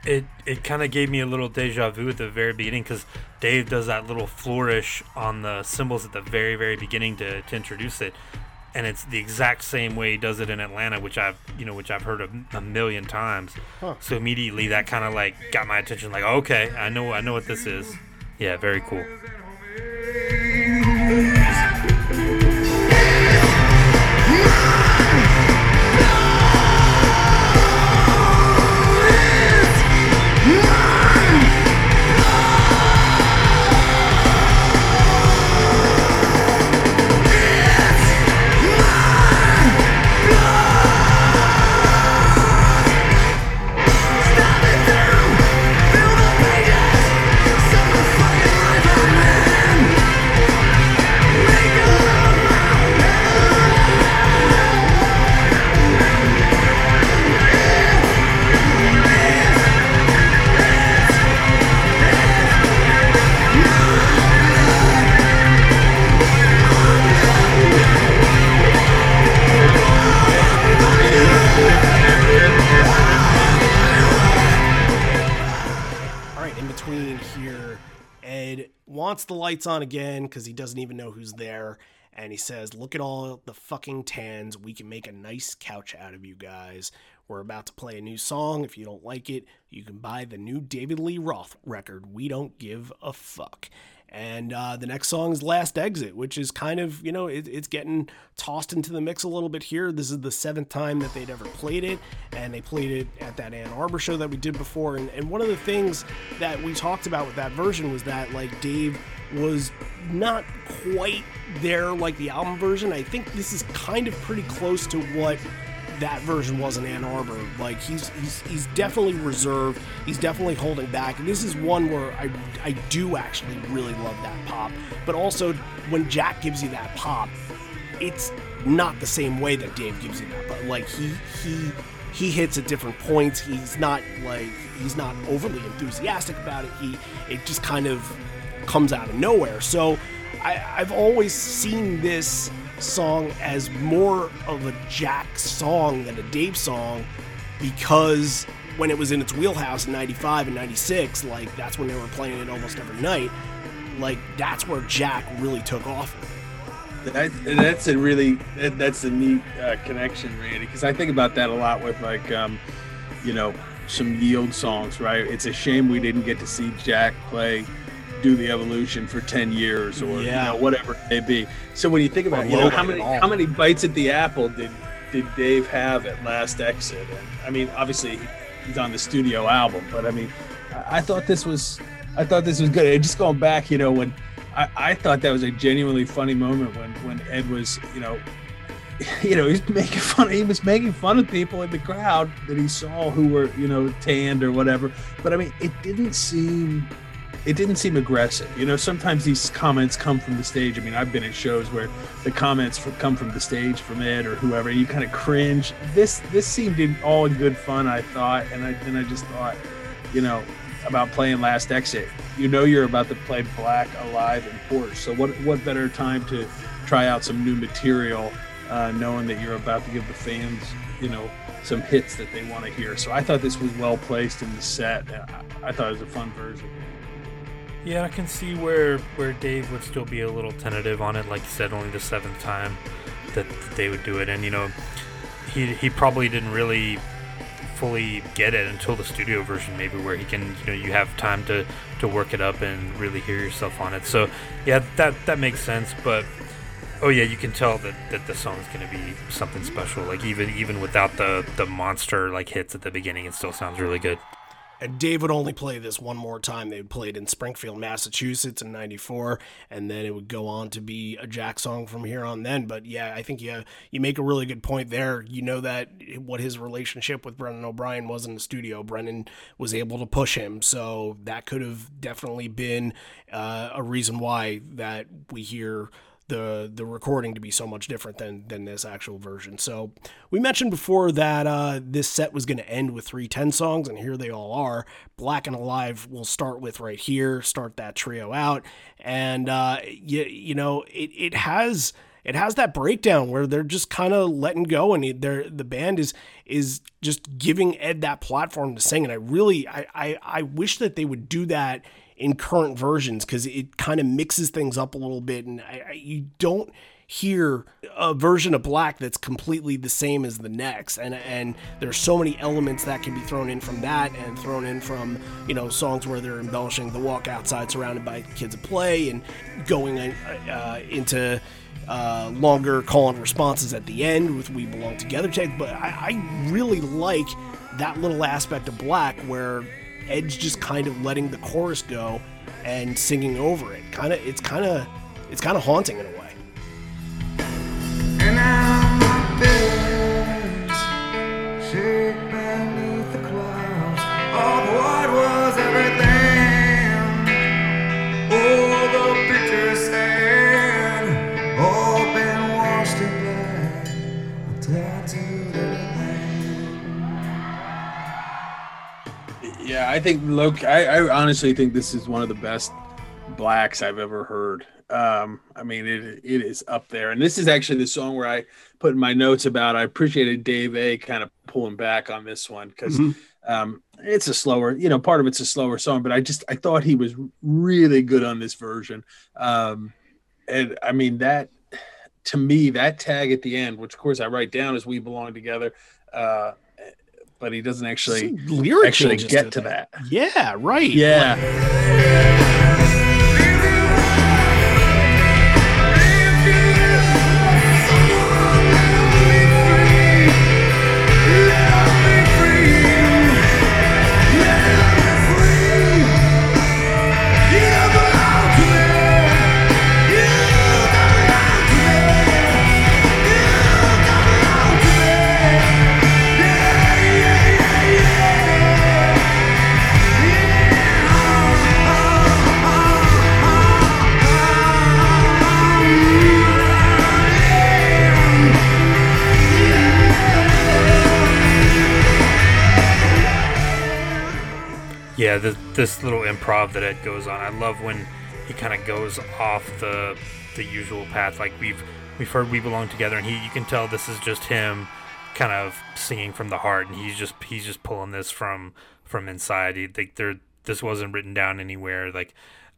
It it kind of gave me a little deja vu at the very beginning because Dave does that little flourish on the cymbals at the very very beginning to, to introduce it, and it's the exact same way he does it in Atlanta, which I've you know which I've heard a, a million times. So immediately that kind of like got my attention. Like okay, I know I know what this is. Yeah, very cool. The lights on again because he doesn't even know who's there. And he says, Look at all the fucking tans. We can make a nice couch out of you guys. We're about to play a new song. If you don't like it, you can buy the new David Lee Roth record. We don't give a fuck. And uh, the next song is Last Exit, which is kind of, you know, it, it's getting tossed into the mix a little bit here. This is the seventh time that they'd ever played it, and they played it at that Ann Arbor show that we did before. And, and one of the things that we talked about with that version was that, like, Dave was not quite there like the album version. I think this is kind of pretty close to what that version was in Ann Arbor. Like he's he's he's definitely reserved. He's definitely holding back. And this is one where I I do actually really love that pop. But also when Jack gives you that pop, it's not the same way that Dave gives you that. But like he he he hits at different points. He's not like he's not overly enthusiastic about it. He it just kind of comes out of nowhere. So I, I've always seen this song as more of a Jack song than a Dave song because when it was in its wheelhouse in 95 and 96, like that's when they were playing it almost every night, like that's where Jack really took off. That, that's a really that, that's a neat uh, connection, Randy. Because I think about that a lot with like, um, you know, some yield songs. Right? It's a shame we didn't get to see Jack play do the evolution for 10 years or yeah. you know, whatever it may be. So when you think about you know, how many how many bites at the apple did did Dave have at Last Exit? And I mean, obviously he's on the studio album, but I mean, I, thought this was I thought this was good. And just going back, you know, when I, I thought that was a genuinely funny moment when when Ed was, you know, *laughs* you know, he's making fun. He was making fun of people in the crowd that he saw who were, you know, tanned or whatever. But I mean, it didn't seem it didn't seem aggressive. You know, sometimes these comments come from the stage. I mean, I've been at shows where the comments come from the stage from Ed or whoever, and you kind of cringe. This this seemed all in good fun, I thought, and I then I just thought, you know, about playing Last Exit. You know, you're about to play Black Alive and Porch. So what what better time to try out some new material, uh, knowing that you're about to give the fans, you know, some hits that they want to hear. So I thought this was well placed in the set. I thought it was a fun version. Yeah, I can see where where Dave would still be a little tentative on it. Like you said, only the seventh time that they would do it, and you know, he he probably didn't really fully get it until the studio version, maybe where he can you know you have time to to work it up and really hear yourself on it. So yeah, that that makes sense. But oh yeah, you can tell that that the song is going to be something special. Like even even without the the monster like hits at the beginning, it still sounds really good. And Dave would only play this one more time. They would play it in Springfield, Massachusetts in 94, and then it would go on to be a Jack song from here on then. But yeah, I think you, you make a really good point there. You know that what his relationship with Brendan O'Brien was in the studio. Brendan was able to push him, so that could have definitely been uh, a reason why that we hear the the recording to be so much different than than this actual version. So we mentioned before that uh, this set was going to end with three ten songs, and here they all are. Black and Alive will start with right here, start that trio out, and uh, you you know it it has it has that breakdown where they're just kind of letting go and they're the band is is just giving Ed that platform to sing and I really I I, I wish that they would do that in current versions because it kind of mixes things up a little bit, and I, I, you don't hear a version of black that's completely the same as the next and and there's so many elements that can be thrown in from that and thrown in from you know songs where they're embellishing the walk outside surrounded by kids at play and going uh, into uh, longer call and responses at the end with we belong together tag but I, I really like that little aspect of black where Ed's just kind of letting the chorus go and singing over it. Kind of, it's kind of, it's kind of haunting in a way. Yeah, I think look, I, I, honestly think this is one of the best blacks I've ever heard. Um, I mean, it it is up there, and this is actually the song where I put in my notes about. I appreciated Dave A. kind of pulling back on this one because mm-hmm. um, it's a slower, you know, part of it's a slower song, but I just I thought he was really good on this version, um, and I mean that to me that tag at the end, which of course I write down as "We Belong Together." Uh, but he doesn't actually actually get to, to that. Yeah, right. Yeah. Right. Yeah, the, this little improv that Ed goes on. I love when he kind of goes off the the usual path. Like we've we've heard we belong together, and he you can tell this is just him kind of singing from the heart, and he's just he's just pulling this from from inside. He, like there, this wasn't written down anywhere. Like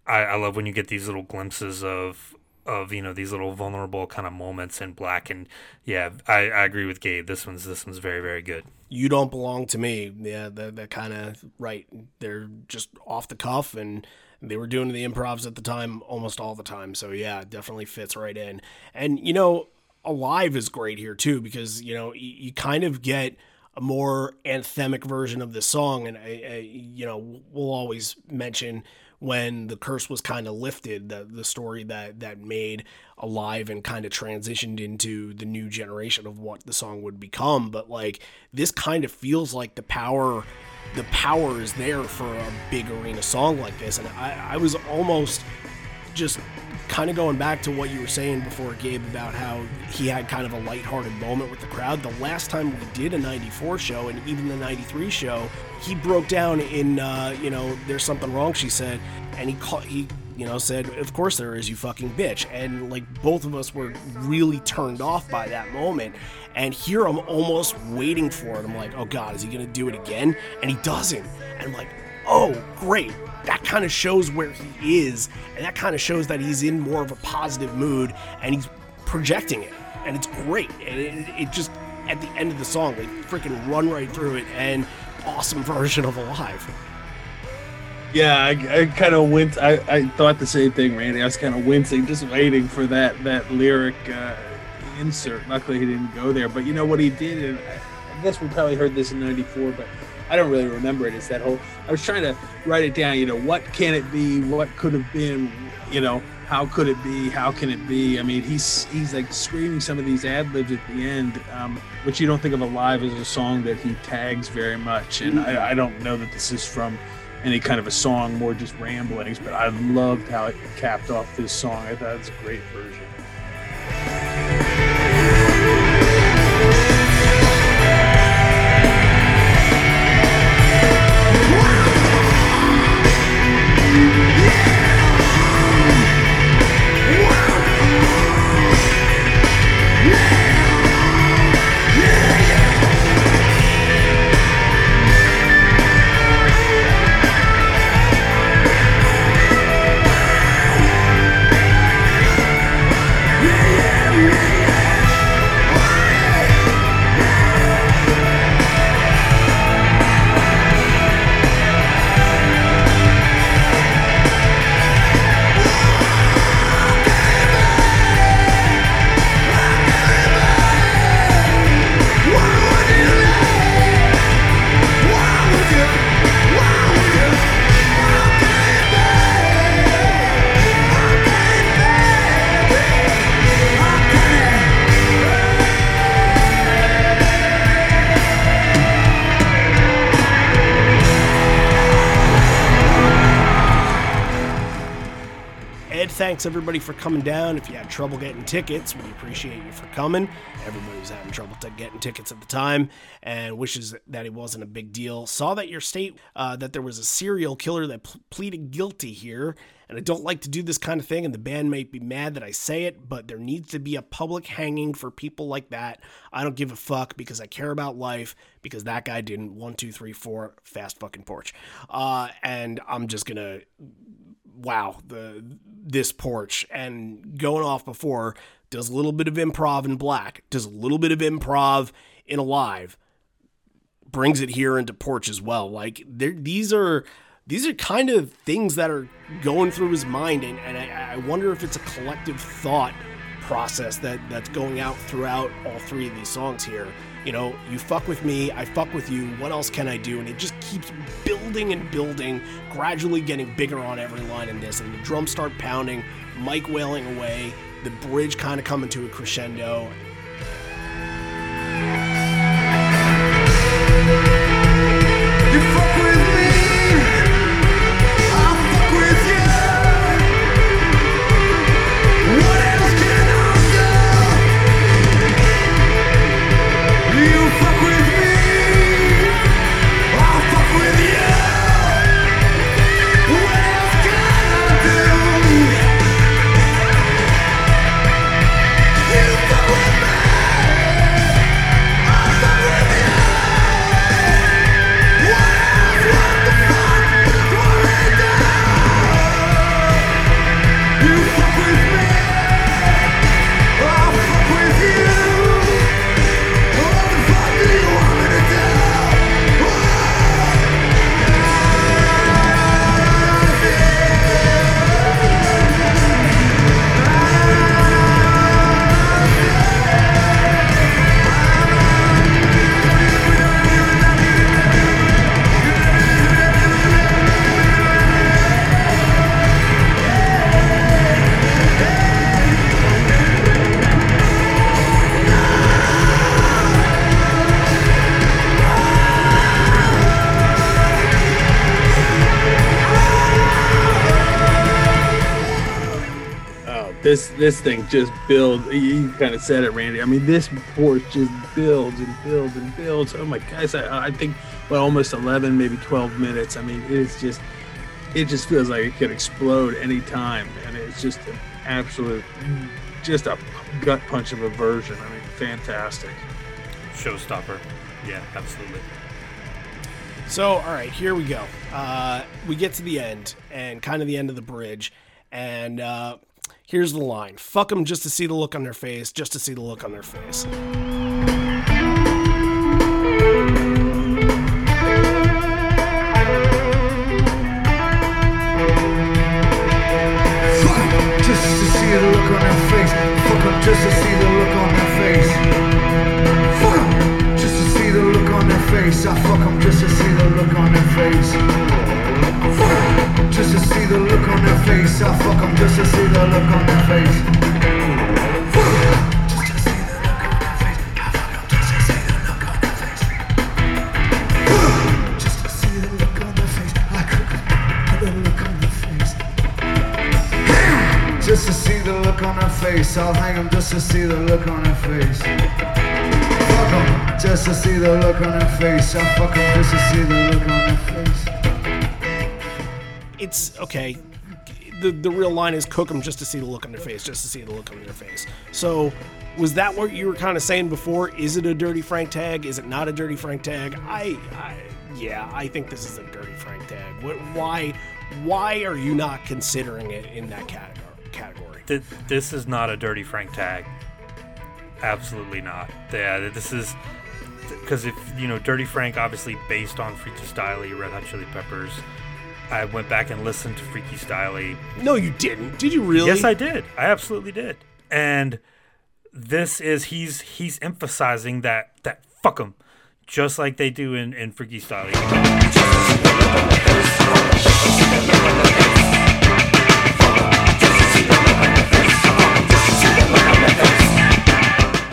I, I love when you get these little glimpses of of you know these little vulnerable kind of moments in black and yeah I, I agree with gabe this one's this one's very very good you don't belong to me. Yeah that, that kind of right they're just off the cuff and they were doing the improvs at the time almost all the time. So yeah definitely fits right in. And you know alive is great here too because you know you, you kind of get a more anthemic version of the song. And I, I, you know we'll always mention when the curse was kind of lifted, the the story that that made alive and kind of transitioned into the new generation of what the song would become. But like this kind of feels like the power the power is there for a big arena song like this. And I, I was almost just kind of going back to what you were saying before, Gabe, about how he had kind of a lighthearted moment with the crowd. The last time we did a 94 show and even the 93 show, he broke down in uh, you know there's something wrong she said and he caught he you know said of course there is you fucking bitch. And like both of us were really turned off by that moment. And here i'm almost waiting for it. I'm like oh god is he gonna do it again? And he doesn't. And i'm like oh great that kind of shows where he is and that kind of shows that he's in more of a positive mood and he's projecting it and it's great and it, it just at the end of the song they freaking run right through it and awesome *laughs* version of Alive. Yeah, I, I kind of went. I, I thought the same thing, Randy. I was kind of wincing, just waiting for that that lyric uh, insert. Luckily, he didn't go there. But you know what he did, and I guess we probably heard this in '94, but I don't really remember it. It's that whole. I was trying to write it down. You know, what can it be? What could have been? You know, how could it be? How can it be? I mean, he's he's like screaming some of these ad libs at the end, um, which you don't think of Alive as a song that he tags very much. And I, I, don't know that this is from any kind of a song, more just ramblings. But I loved how it capped off this song. I thought it's a great version. Thanks everybody for coming down. If you had trouble getting tickets, we appreciate you for coming. Everybody was having trouble getting tickets at the time and wishes that it wasn't a big deal. Saw that your state, uh, that there was a serial killer that pl- pleaded guilty here. And I don't like to do this kind of thing, and the band might be mad that I say it, but there needs to be a public hanging for people like that. I don't give a fuck because I care about life because that guy didn't. One, two, three, four, fast fucking porch. Uh, and I'm just gonna wow, the this porch and going off before does a little bit of improv in black, does a little bit of improv in alive, brings it here into porch as well. Like these are these are kind of things that are going through his mind, and, and I, I wonder if it's a collective thought process that that's going out throughout all three of these songs here you know, you fuck with me, I fuck with you, what else can I do? And it just keeps building and building, gradually getting bigger on every line in this. And the drums start pounding, Mike wailing away, the bridge kind of coming to a crescendo. This this thing just builds. You kind of said it, Randy. I mean, this porch just builds and builds and builds. Oh my gosh, I, I think well, almost 11, maybe 12 minutes. I mean, it's just it just feels like it could explode any time, and it's just an absolute, just a gut punch of a version. I mean, fantastic. Showstopper. Yeah, absolutely. So, all right, here we go. Uh, we get to the end and kind of the end of the bridge, and uh, here's the line: "Fuck them just to see the look on their face, just to see the look on their face." Just to see the look on their face. Fuck 'em just to see the look on their face. Fuck 'em just to see the look on their face. I fuck 'em just to see the look on their face. Just to see the look on their face. I fuck 'em just to see the look on their face. Just to see the look on their face. I fuck 'em just to see the look on their face. Just to see the look on their face. I cook 'em the look on their face. Just to see the look on her face, I'll hang 'em just to see the look on her face. Fuck 'em just to see the look on her face. I fuck 'em just to see the look on her face. It's okay. The the real line is "cook them just to see the look on their face, just to see the look on their face." So, was that what you were kind of saying before? Is it a dirty Frank tag? Is it not a dirty Frank tag? I, I yeah, I think this is a dirty Frank tag. What, why, why are you not considering it in that category? Category. Th- This is not a Dirty Frank tag. Absolutely not. Yeah, this is because if you know Dirty Frank, obviously based on Freaky Styley, Red Hot Chili Peppers. I went back and listened to Freaky Styley. No, you didn't. Did you really? Yes, I did. I absolutely did. And this is he's he's emphasizing that that fuck 'em, just like they do in in Freaky Styley.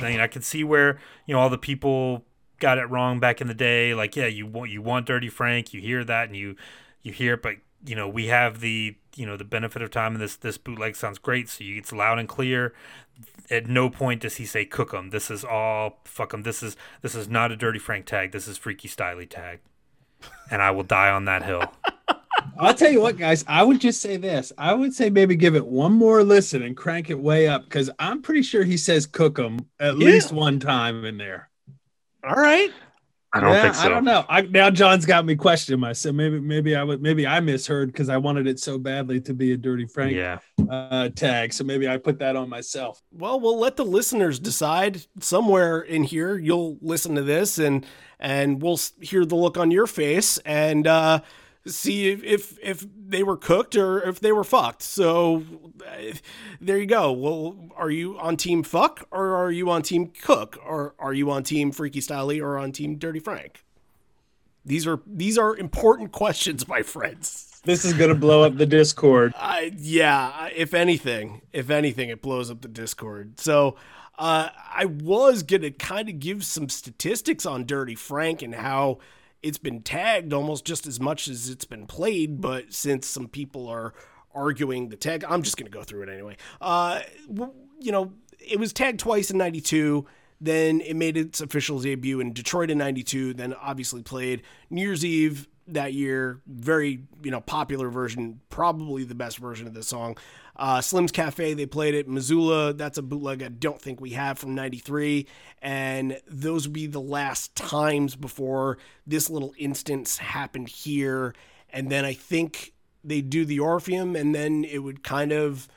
I mean, I can see where you know all the people got it wrong back in the day. Like, yeah, you want you want Dirty Frank, you hear that and you you hear it, but you know we have the you know the benefit of time, and this this bootleg sounds great, so you, it's loud and clear. At no point does he say cook cook 'em. This is all fuck fuck 'em. This is this is not a Dirty Frank tag. This is Freaky Styley tag, and I will die on that hill. *laughs* I'll tell you what, guys. I would just say this. I would say maybe give it one more listen and crank it way up because I'm pretty sure he says cook cook 'em at Yeah. least one time in there. All right. I don't yeah, think so. I don't know. I, now John's got me questioning myself. Maybe maybe I would maybe I misheard because I wanted it so badly to be a dirty Frank Yeah, uh, tag. So maybe I put that on myself. Well, we'll let the listeners decide. Somewhere in here, you'll listen to this, and and we'll hear the look on your face, and uh, see if, if if they were cooked or if they were fucked. So uh, there you go. Well, are you on team fuck or are you on team cook or are you on team Freaky Styley or on team Dirty Frank? These are these are important *laughs* questions, my friends. This is gonna blow up the Discord. I yeah, if anything, if anything, it blows up the Discord. So uh, I was gonna kind of give some statistics on Dirty Frank and how it's been tagged almost just as much as it's been played, but since some people are arguing the tag, I'm just gonna go through it anyway. Uh, you know, it was tagged twice in '92. Then it made its official debut in Detroit in '92. Then obviously played New Year's Eve that year. Very you know popular version, probably the best version of the song. Uh, Slim's Cafe, they played it. Missoula, that's a bootleg I don't think we have from '93, and those would be the last times before this little instance happened here. And then I think they do the Orpheum, and then it would kind of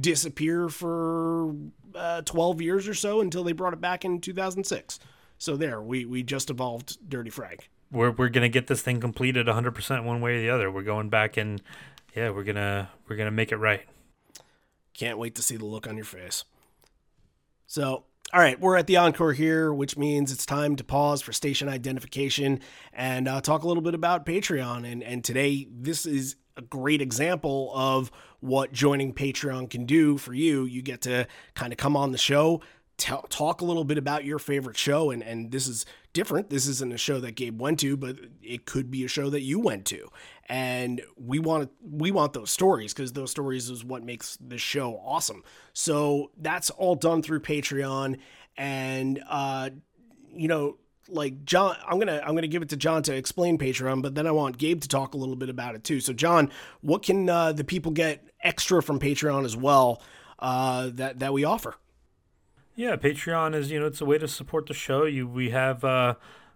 disappear for uh, 12 years or so until they brought it back in 2006. So there, we we just evolved Dirty Frank. We're we're gonna get this thing completed 100 percent one way or the other. We're going back and yeah, we're gonna we're gonna make it right. Can't wait to see the look on your face. So, all right, we're at the encore here, which means it's time to pause for station identification and uh, talk a little bit about Patreon. And and today, this is a great example of what joining Patreon can do for you. You get to kind of come on the show, t- talk a little bit about your favorite show. And, and this is different. This isn't a show that Gabe went to, but it could be a show that you went to. And we want we want those stories because those stories is what makes this show awesome. So that's all done through Patreon. And, uh, you know, like John, I'm gonna I'm gonna give it to John to explain Patreon, but then I want Gabe to talk a little bit about it too. So, John, what can uh, the people get extra from Patreon as well uh, that that we offer? Yeah, Patreon is you know it's a way to support the show. You we have uh,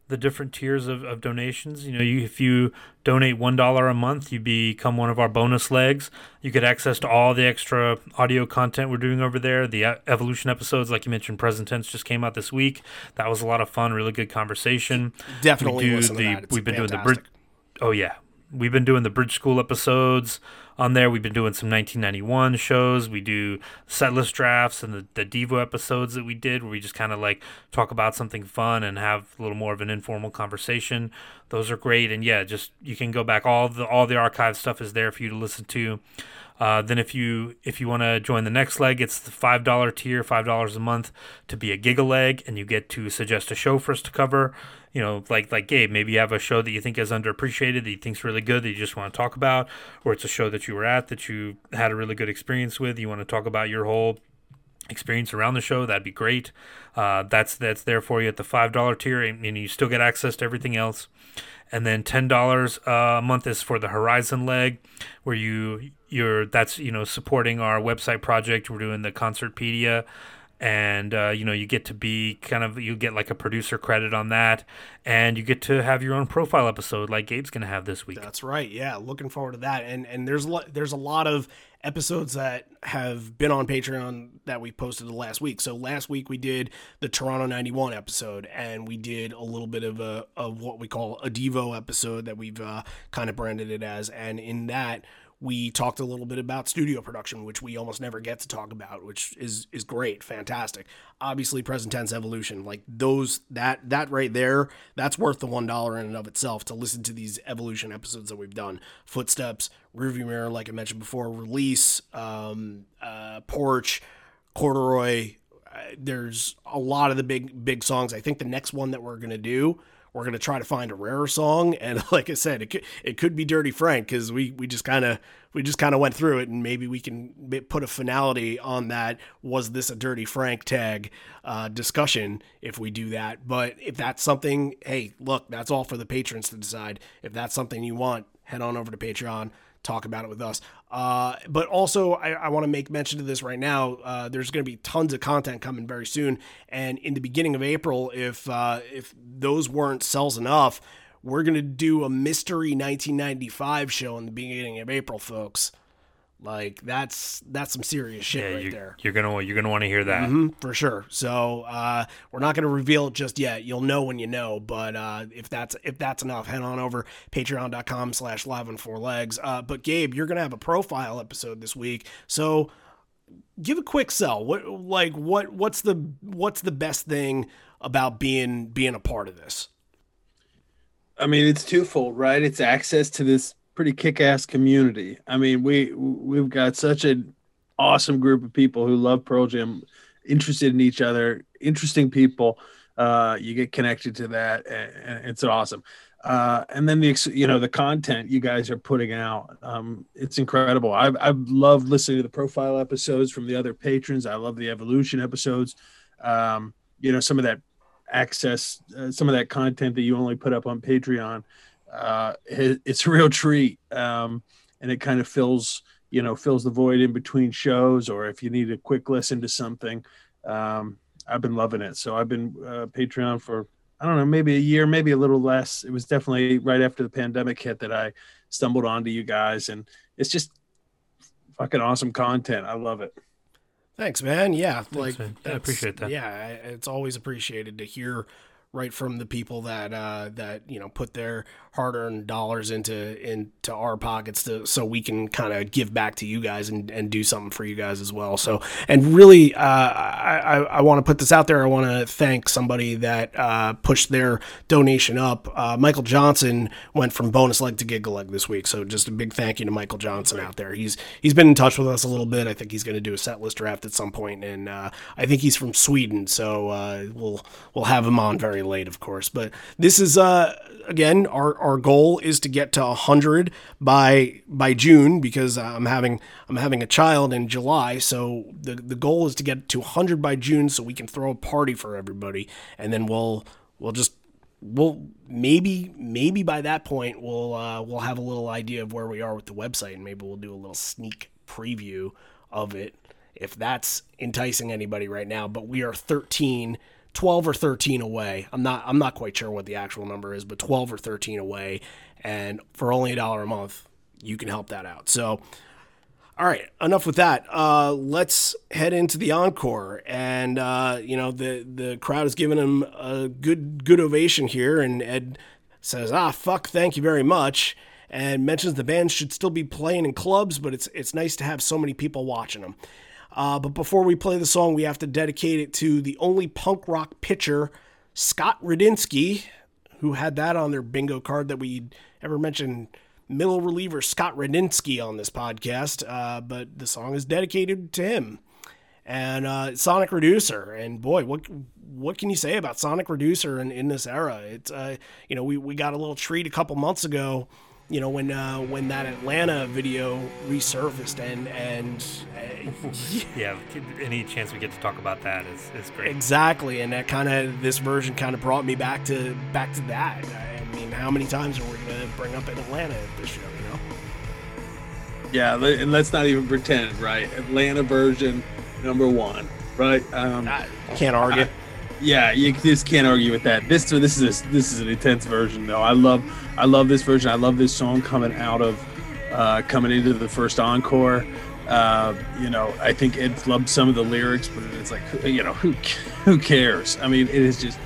the different tiers of, of donations. You know, you, if you donate one dollar a month, you become one of our bonus legs. You get access to all the extra audio content we're doing over there. The evolution episodes, like you mentioned, present tense just came out this week. That was a lot of fun. Really good conversation. Definitely, we do the, we've been fantastic. doing the bridge. Oh yeah, we've been doing the bridge school episodes on there. We've been doing some 1991 shows. We do setlist drafts and the, the Devo episodes that we did where we just kind of like talk about something fun and have a little more of an informal conversation. Those are great. And yeah, just you can go back. All the all the archive stuff is there for you to listen to. Uh, then if you if you want to join the next leg, it's the five dollar tier, five dollars a month to be a giga leg, and you get to suggest a show for us to cover. You know, like like Gabe, maybe you have a show that you think is underappreciated, that you think's really good, that you just want to talk about, or it's a show that you were at that you had a really good experience with. You want to talk about your whole experience around the show, that'd be great. Uh, that's that's there for you at the five dollar tier, and, and you still get access to everything else. And then ten dollars a month is for the Horizon leg, where you you're that's you know supporting our website project. We're doing the Concertpedia and uh, you know you get to be kind of you get like a producer credit on that and you get to have your own profile episode like gabe's gonna have this week. That's right. Yeah looking forward to that. And and there's lo- there's a lot of episodes that have been on patreon that we posted the last week. So last week we did the toronto 91 episode and we did a little bit of a of what we call a devo episode that we've uh, kind of branded it as. And in that we talked a little bit about studio production, which we almost never get to talk about, which is is great, fantastic. Obviously, present tense evolution, like those that that right there, that's worth the one dollar in and of itself to listen to these evolution episodes that we've done. Footsteps, rearview mirror, like I mentioned before, release, um, uh, porch, corduroy. Uh, there's a lot of the big big songs. I think the next one that we're gonna do we're gonna try to find a rarer song, and *laughs* like I said, it could it could be Dirty Frank because we we just kind of we just kind of went through it, and maybe we can put a finality on that. Was this a Dirty Frank tag uh, discussion? If we do that, but if that's something, hey, look, that's all for the patrons to decide. If that's something you want, head on over to Patreon talk about it with us. Uh, but also, I, I want to make mention of this right now. Uh, there's going to be tons of content coming very soon, and in the beginning of April, if uh, if those weren't sells enough, we're going to do a mystery 1995 show in the beginning of April, folks. Like that's that's some serious shit yeah, right you, there. You're gonna you're gonna want to hear that mm-hmm, for sure. So uh, we're not gonna reveal it just yet. You'll know when you know. But uh, if that's if that's enough, head on over Patreon.com/slash Live on Four Legs. Uh, but Gabe, you're gonna have a profile episode this week, so give a quick sell. What like what what's the what's the best thing about being being a part of this? I mean, it's twofold, right? It's access to this pretty kick-ass community. I mean, we we've got such an awesome group of people who love Pearl Jam, interested in each other, interesting people. Uh, you get connected to that, and it's awesome. Uh, and then the you know the content you guys are putting out, um, it's incredible. I've I've loved listening to the profile episodes from the other patrons. I love the evolution episodes. Um, you know some of that access, uh, some of that content that you only put up on Patreon uh, it's a real treat. Um, and it kind of fills, you know, fills the void in between shows, or if you need a quick listen to something. Um, I've been loving it. So I've been uh, Patreon for I don't know, maybe a year, maybe a little less. It was definitely right after the pandemic hit that I stumbled onto you guys, and it's just fucking awesome content. I love it. Thanks, man. Yeah, Thanks, like man. I appreciate that. Yeah, it's always appreciated to hear right from the people that uh, that you know put their hard-earned dollars into into our pockets to so we can kind of give back to you guys and, and do something for you guys as well. So and really, uh, I I, want to put this out there. I want to thank somebody that uh, pushed their donation up. Uh, Michael Johnson went from bonus leg to giggle leg this week, so just a big thank you to Michael Johnson out there. He's he's been in touch with us a little bit. I think he's going to do a set list draft at some point, and uh, I think he's from Sweden, so uh, we'll we'll have him on very late, of course. But this is uh, again our, our goal is to get to hundred by by June because I'm having I'm having a child in July, so the the goal is to get to hundred by June so we can throw a party for everybody, and then we'll we'll just we'll maybe maybe by that point we'll uh, we'll have a little idea of where we are with the website, and maybe we'll do a little sneak preview of it if that's enticing anybody right now. But we are 13 12 or 13 away. I'm not I'm not quite sure what the actual number is, but 12 or 13 away and for only a dollar a month, you can help that out. So all right, enough with that. Uh, let's head into the encore, and uh, you know the the crowd is giving him a good good ovation here, and Ed says, "Ah, fuck, thank you very much," and mentions the band should still be playing in clubs, but it's it's nice to have so many people watching them. Uh, but before we play the song, we have to dedicate it to the only punk rock pitcher, Scott Radinsky, who had that on their bingo card that we ever mentioned middle reliever Scott Radinsky on this podcast. Uh, but the song is dedicated to him and uh, Sonic Reducer. And boy, what what can you say about Sonic Reducer in, in this era? It's uh, you know we, we got a little treat a couple months ago you know when uh, when that Atlanta video resurfaced and and uh, *laughs* yeah, any chance we get to talk about that is, is great. Exactly, and that kind of this version kind of brought me back to back to that. I mean, how many times are we going to bring up in Atlanta at this show? You know? Yeah, and let's not even pretend, right? Atlanta version number one, right? Um, I can't argue. I, yeah, you just can't argue with that. This this is a, this is an intense version though. I love I love this version. I love this song coming out of uh, coming into the first encore. Uh, you know, I think Ed loved some of the lyrics, but it's like you know who who cares? I mean, it is just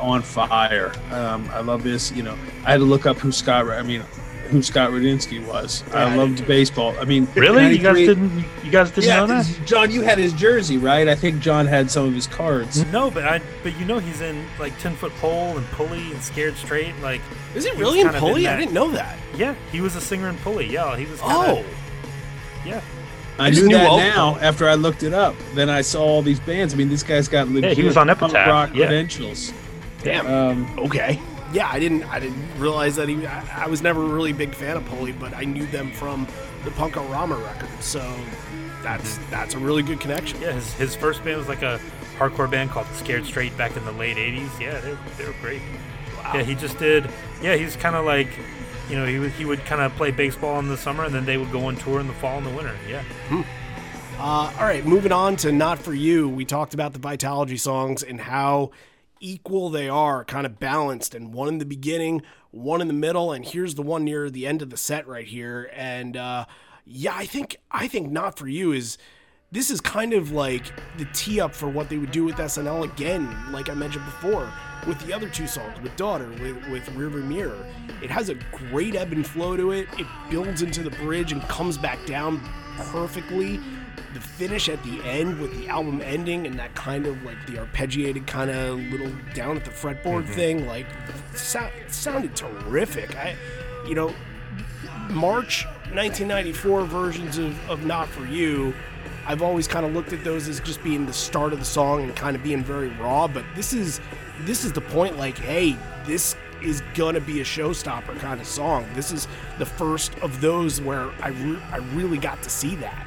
on fire. Um, I love this. You know, I had to look up who Scott. I mean, who Scott Radinsky was. Yeah, I loved baseball. I mean, really, you guys didn't you guys didn't yeah, know that? John, you had his jersey, right? I think John had some of his cards. No, but I but you know he's in like ten foot pole and pulley and scared straight. Like, is he really in pulley? I didn't know that. Yeah, he was a singer in pulley. Yeah, he was. Kinda, oh, yeah. I, I knew, knew that now after I looked it up. Then I saw all these bands. I mean, this guy's got legit yeah, he was on Epitaph. rock yeah. credentials. Damn. Um, okay yeah, I didn't I didn't realize that he. I, I was never really a big fan of Pulley, but I knew them from the Punk-O-Rama record, so that's that's a really good connection. Yeah, his, his first band was like a hardcore band called Scared Straight back in the late '80s. Yeah, they, they were great. Wow. Yeah, he just did. Yeah, he's kind of like, you know, he would he would kind of play baseball in the summer, and then they would go on tour in the fall and the winter. Yeah. Hmm. Uh, all right, moving on to Not For You. We talked about the Vitalogy songs and how equal they are, kind of balanced, and one in the beginning, one in the middle, and here's the one near the end of the set right here. And uh, yeah, I think I think not for you is this is kind of like the tee up for what they would do with SNL again, like I mentioned before, with the other two songs, with Daughter, with, with Rearview Mirror. It has a great ebb and flow to it. It builds into the bridge and comes back down perfectly the finish at the end with the album ending and that kind of like the arpeggiated kind of little down at the fretboard mm-hmm. thing like so- sounded terrific. I you know march 1994 versions of, of not for you i've always kind of looked at those as just being the start of the song and kind of being very raw but this is this is the point like hey this is gonna be a showstopper kind of song. This is the first of those where i, re- I really got to see that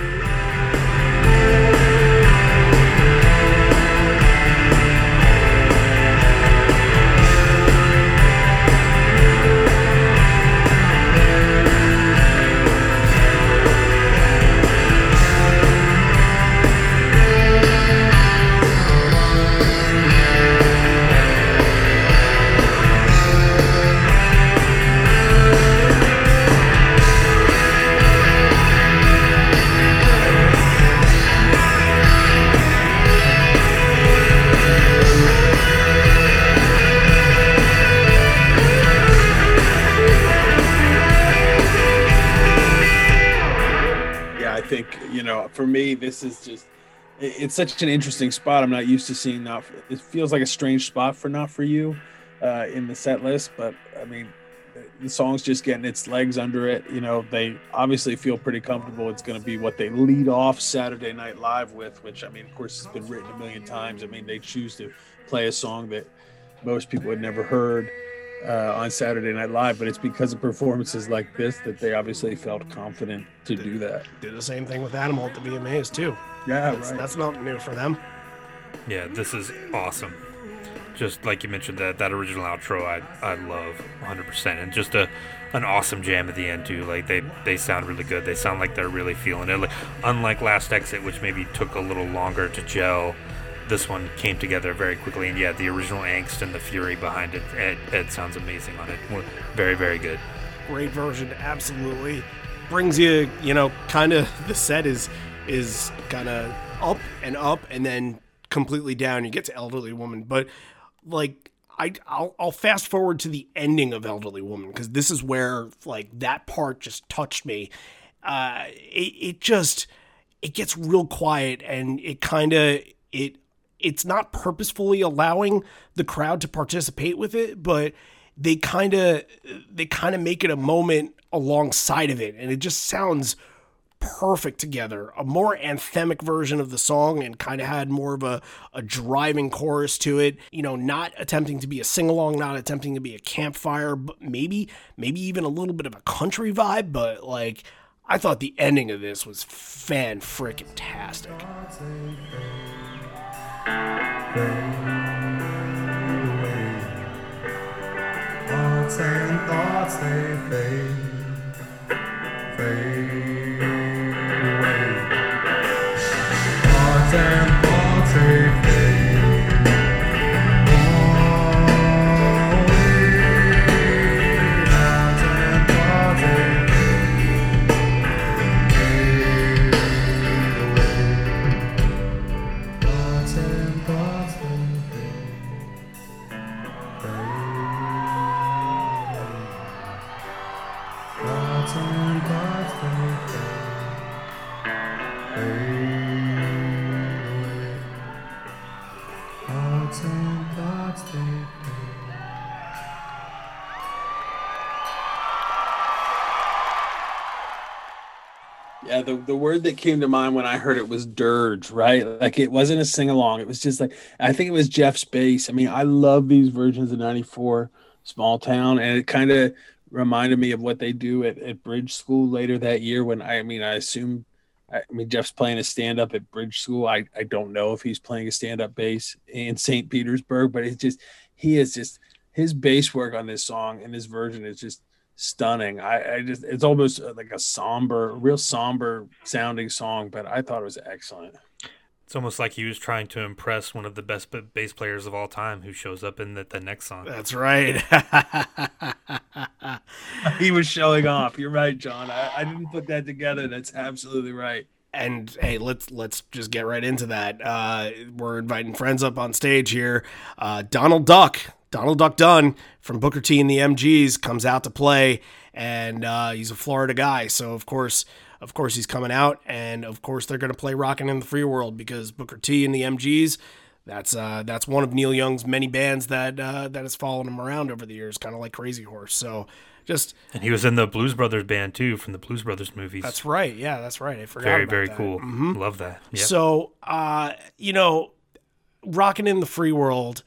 me, this is just it's such an interesting spot. I'm not used to seeing not. For, it feels like a strange spot for not for you uh, in the set list, but I mean, the song's just getting its legs under it. You know, they obviously feel pretty comfortable. It's going to be what they lead off Saturday Night Live with, which I mean, of course, it's been written a million times. I mean, they choose to play a song that most people had never heard uh, on Saturday Night Live, but it's because of performances like this that they obviously felt confident to do that. Did the same thing with Animal at the VMAs too. Yeah, That's, right. that's not new for them. Yeah, this is awesome. Just like you mentioned, that that original outro, I I love 100%, and just a an awesome jam at the end too. Like they they sound really good. They sound like they're really feeling it. Like unlike Last Exit, which maybe took a little longer to gel, this one came together very quickly. And yeah, the original angst and the fury behind it, it, it sounds amazing on it. Very very good. Great version, absolutely. Brings you, you know, kind of *laughs* the set is is kind of up and up and then completely down. You get to Elderly Woman, but like I I'll, I'll fast forward to the ending of Elderly Woman because this is where like that part just touched me. Uh, it it just it gets real quiet and it kind of it it's not purposefully allowing the crowd to participate with it, but they kind of they kind of make it a moment alongside of it and it just sounds perfect together. A more anthemic version of the song and kind of had more of a, a driving chorus to it. You know, not attempting to be a sing along, not attempting to be a campfire, but maybe, maybe even a little bit of a country vibe. But like, I thought the ending of this was fan frickin' tastic. Thoughts and thoughts they fade, fade The, the word that came to mind when I heard it was dirge, right? Like it wasn't a sing along. It was just like I think it was Jeff's bass. I mean, I love these versions of 94 Small Town, and it kind of reminded me of what they do at, at Bridge School later that year when I, I mean, I assume I mean Jeff's playing a stand up at Bridge School. I, I don't know if he's playing a stand up bass in St. Petersburg, but it's just he is just his bass work on this song and this version is just stunning. I, I just it's almost uh, like a somber, real somber sounding song, but I thought it was excellent. It's almost like he was trying to impress one of the best bass players of all time, who shows up in the, the next song. That's right. *laughs* He was showing off. You're right, John. I, I didn't put that together. That's absolutely right. and hey, let's let's just get right into that. Uh, we're inviting friends up on stage here. Uh, Donald Duck, Donald Duck Dunn from Booker T and the MGs comes out to play, and uh, he's a Florida guy, so of course, of course, he's coming out, and of course, they're going to play "Rockin' in the Free World" because Booker T and the MGs. That's uh, that's one of Neil Young's many bands that uh, that has followed him around over the years, kind of like Crazy Horse. So, just And he was in the Blues Brothers band too, from the Blues Brothers movies. that's right. Yeah, that's right. I forgot. very very that. cool. Mhm. Love that. Yeah. So, uh, you know, rocking in the free world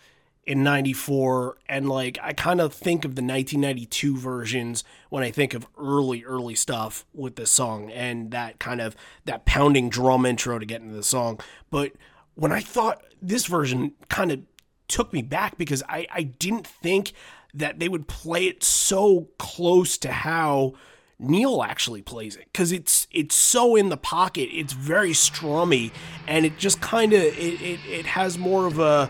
in 94 and like I kind of think of the 1992 versions when I think of early early stuff with this song and that kind of that pounding drum intro to get into the song but when I thought this version kind of took me back because I I didn't think that they would play it so close to how Neil actually plays it because it's it's so in the pocket. It's very strummy, and it just kind of it, it it has more of a.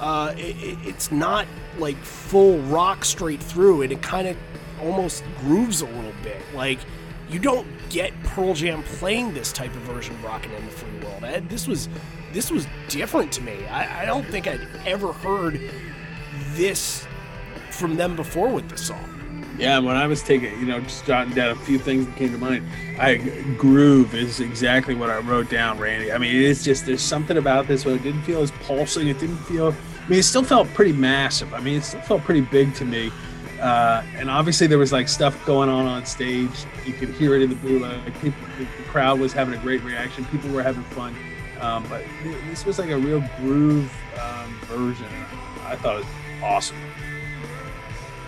Uh, it, it- it's not like full rock straight through it. It kind of almost grooves a little bit. Like you don't get Pearl Jam playing this type of version of "Rockin' in the Free World." Ed, this was this was different to me. I, I don't think I'd ever heard this from them before with the song. Yeah, when I was taking, you know, just jotting down a few things that came to mind, I groove is exactly what I wrote down, Randy. I mean, it's just there's something about this where it didn't feel as pulsing. It didn't feel. I mean, it still felt pretty massive. I mean, it still felt pretty big to me. Uh, and obviously, there was like stuff going on on stage. You could hear it in the blue. Like people, the crowd was having a great reaction. People were having fun. Um, but this was like a real groove um, version. I thought it was awesome.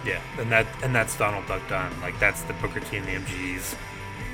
Yeah, and that and that's Donald Duck Dunn. Like that's the Booker T and the MGs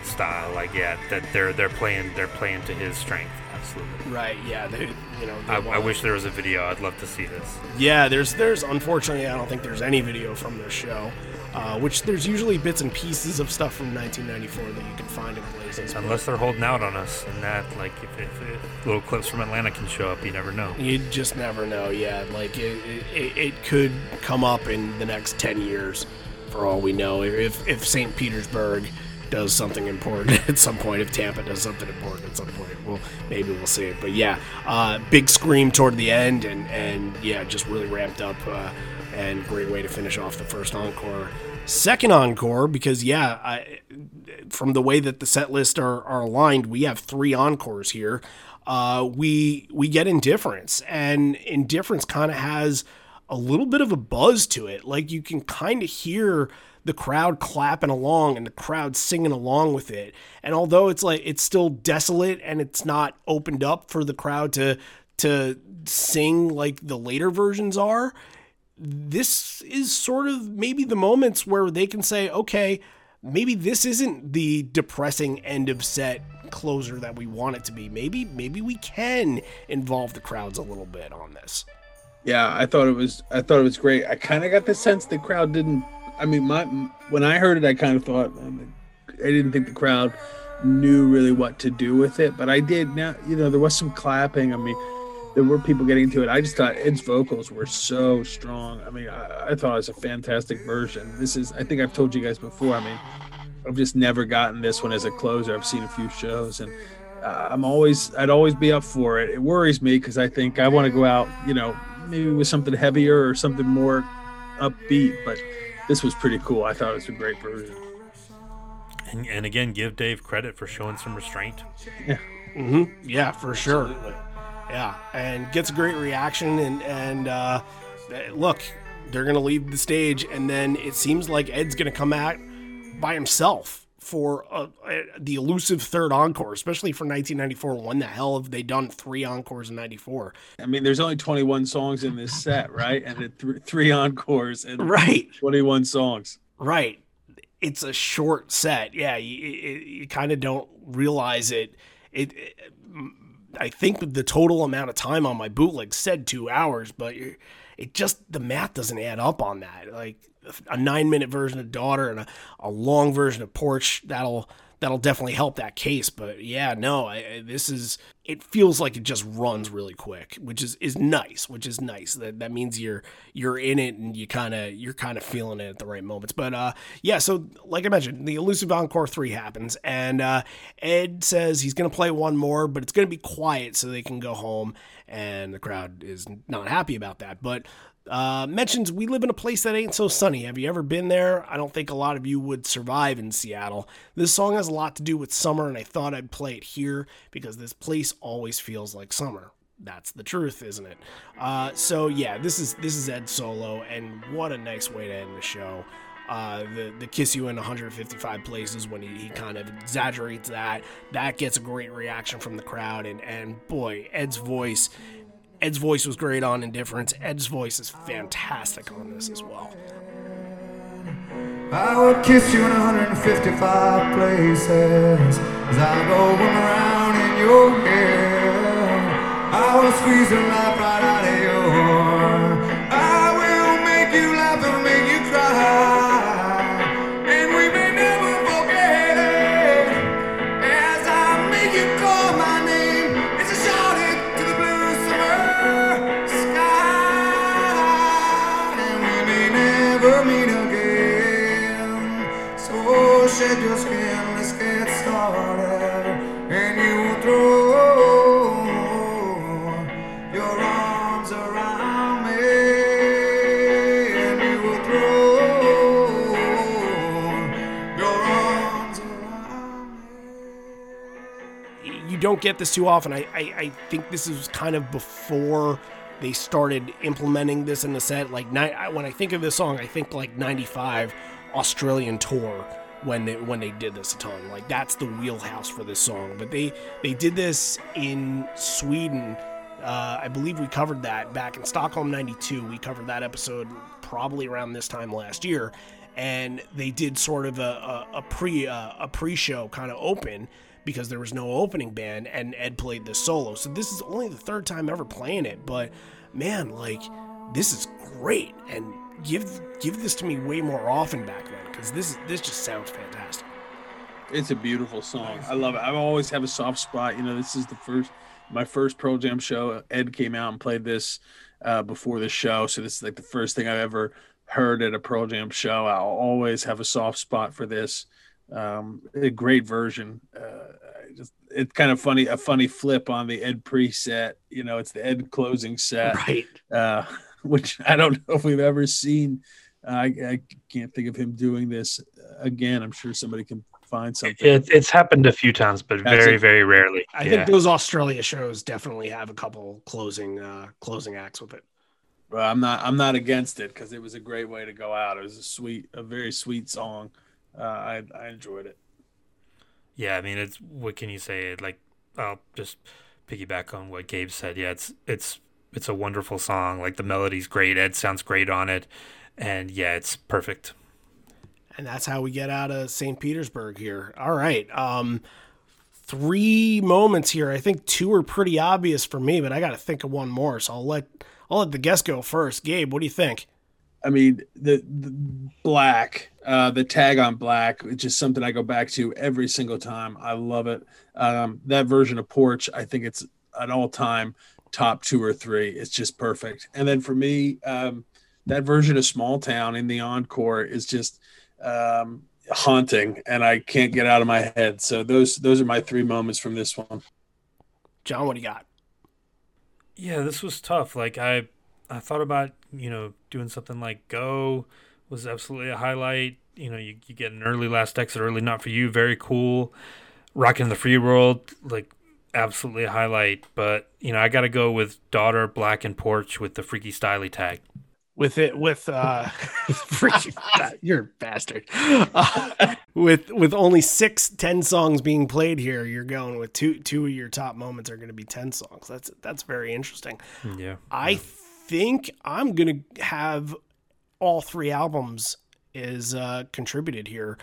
style. Like yeah, that they're they're playing they're playing to his strength. Absolutely. Right. Yeah. They, you know. They I, I wish there was a video. I'd love to see this. Yeah. There's there's unfortunately I don't think there's any video from this show. Uh, which there's usually bits and pieces of stuff from 1994 that you can find in. Unless they're holding out on us, and that like if, if, if little clips from Atlanta can show up, you never know. You just never know. Yeah, like it, it, it could come up in the next 10 years, for all we know. If if St. Petersburg does something important *laughs* at some point, if Tampa does something important at some point, well, maybe we'll see it. But yeah, uh, big scream toward the end, and and yeah, just really ramped up, uh, and great way to finish off the first encore. Second encore, because yeah, I, from the way that the set list are, are aligned, we have three encores here. Uh, we we get indifference, and indifference kind of has a little bit of a buzz to it. Like you can kind of hear the crowd clapping along and the crowd singing along with it. And although it's like it's still desolate and it's not opened up for the crowd to to sing like the later versions are, this is sort of maybe the moments where they can say, okay, maybe this isn't the depressing end of set closer that we want it to be. Maybe maybe we can involve the crowds a little bit on this. Yeah, I thought it was. I thought it was great. I kind of got the sense the crowd didn't. I mean, my when I heard it, I kind of thought I didn't think the crowd knew really what to do with it, but I did. Now, you know, there was some clapping. I mean, there were people getting to it. I just thought Ed's vocals were so strong. I mean, I, I thought it was a fantastic version. This is. I think I've told you guys before. I mean, I've just never gotten this one as a closer. I've seen a few shows and. Uh, I'm always, I'd always be up for it. It worries me because I think I want to go out, you know, maybe with something heavier or something more upbeat. But this was pretty cool. I thought it was a great version. And, and again, give Dave credit for showing some restraint. Mm-hmm. Yeah, for sure. Yeah, and gets a great reaction, and and uh, look, they're gonna leave the stage, and then it seems like Ed's gonna come out by himself for uh, the elusive third encore, especially for 1994. When the hell have they done three encores in '94? I mean, there's only 21 songs in this set, right? And it th- three encores and Right, 21 songs. right. It's a short set. Yeah, you, you, you kind of don't realize it. It, it I think the total amount of time on my bootleg said two hours, but it just the math doesn't add up on that. Like a nine minute version of Daughter and a, a long version of Porch that'll that'll definitely help that case. But yeah, no, I, this is it feels like it just runs really quick, which is is nice. Which is nice. That that means you're you're in it and you kind of you're kind of feeling it at the right moments. But uh, yeah, so like I mentioned, the elusive encore three happens, and uh, Ed says he's gonna play one more, but it's gonna be quiet so they can go home, and the crowd is not happy about that. But uh, mentions we live in a place that ain't so sunny. Have you ever been there? I don't think a lot of you would survive in Seattle. This song has a lot to do with summer, and I thought I'd play it here because this place always feels like summer. That's the truth, isn't it? Uh, so yeah, this is this is Ed solo, and what a nice way to end the show. Uh, the the kiss you in 155 places when he, he kind of exaggerates that that gets a great reaction from the crowd and and boy Ed's voice Ed's voice was great on Indifference. Ed's voice is fantastic on this as well. I would kiss you in 155 places as I go around in your hair. I will squeeze life get this too often. I, I, I think this is kind of before they started implementing this in the set. Like when I think of this song, I think like '95 Australian tour when they when they did this a ton. Like that's the wheelhouse for this song. But they they did this in Sweden. Uh, I believe we covered that back in Stockholm '92. We covered that episode probably around this time last year, and they did sort of a, a, a pre uh, a pre show kind of open because there was no opening band and Ed played this solo. So this is only the third time ever playing it, but man, like this is great and give give this to me way more often back then because this this just sounds fantastic. It's a beautiful song. I love it. I always have a soft spot. You know, this is the first my first Pearl Jam show. Ed came out and played this uh, before the show, so this is like the first thing I've ever heard at a Pearl Jam show. I'll always have a soft spot for this. Um, a great version. Uh, just, it's kind of funny, a funny flip on the Ed preset. You know, it's the Ed closing set, right? Uh, *laughs* which I don't know if we've ever seen. I, I can't think of him doing this again. I'm sure somebody can find something. It, it's happened a few times, but very, very rarely. I yeah. think those Australia shows definitely have a couple closing uh, closing acts with it. Well, I'm not I'm not against it because it was a great way to go out. It was a sweet, a very sweet song. Uh, I I enjoyed it. Yeah, I mean, it's what can you say? Like, I'll just piggyback on what Gabe said. Yeah, it's it's it's a wonderful song. Like the melody's great. Ed sounds great on it, and yeah, it's perfect. And that's how we get out of St. Petersburg here. All right. Um, three moments here. I think two are pretty obvious for me, but I got to think of one more. So I'll let I'll let the guest go first. Gabe, what do you think? I mean, the, the black, uh, the tag on black, which is something I go back to every single time. I love it. Um, that version of Porch, I think it's an all time top two or three. It's just perfect. And then for me, um, that version of Small Town in the encore is just um, haunting, and I can't get out of my head. So those those are my three moments from this one. John, what do you got? Yeah, this was tough. Like I I thought about you know doing something like Go was absolutely a highlight. You know, you, you get an early last exit, early not for you, very cool. Rocking the free world, like absolutely a highlight. But you know, I got to go with daughter, black and porch with the Freaky Styley tag. With it, with uh, *laughs* freaky, you're a bastard. Uh, *laughs* with with only six, ten songs being played here, you're going with two two of your top moments are going to be ten songs. That's that's very interesting. Yeah, I. Yeah think I'm gonna have all three albums is uh, contributed here.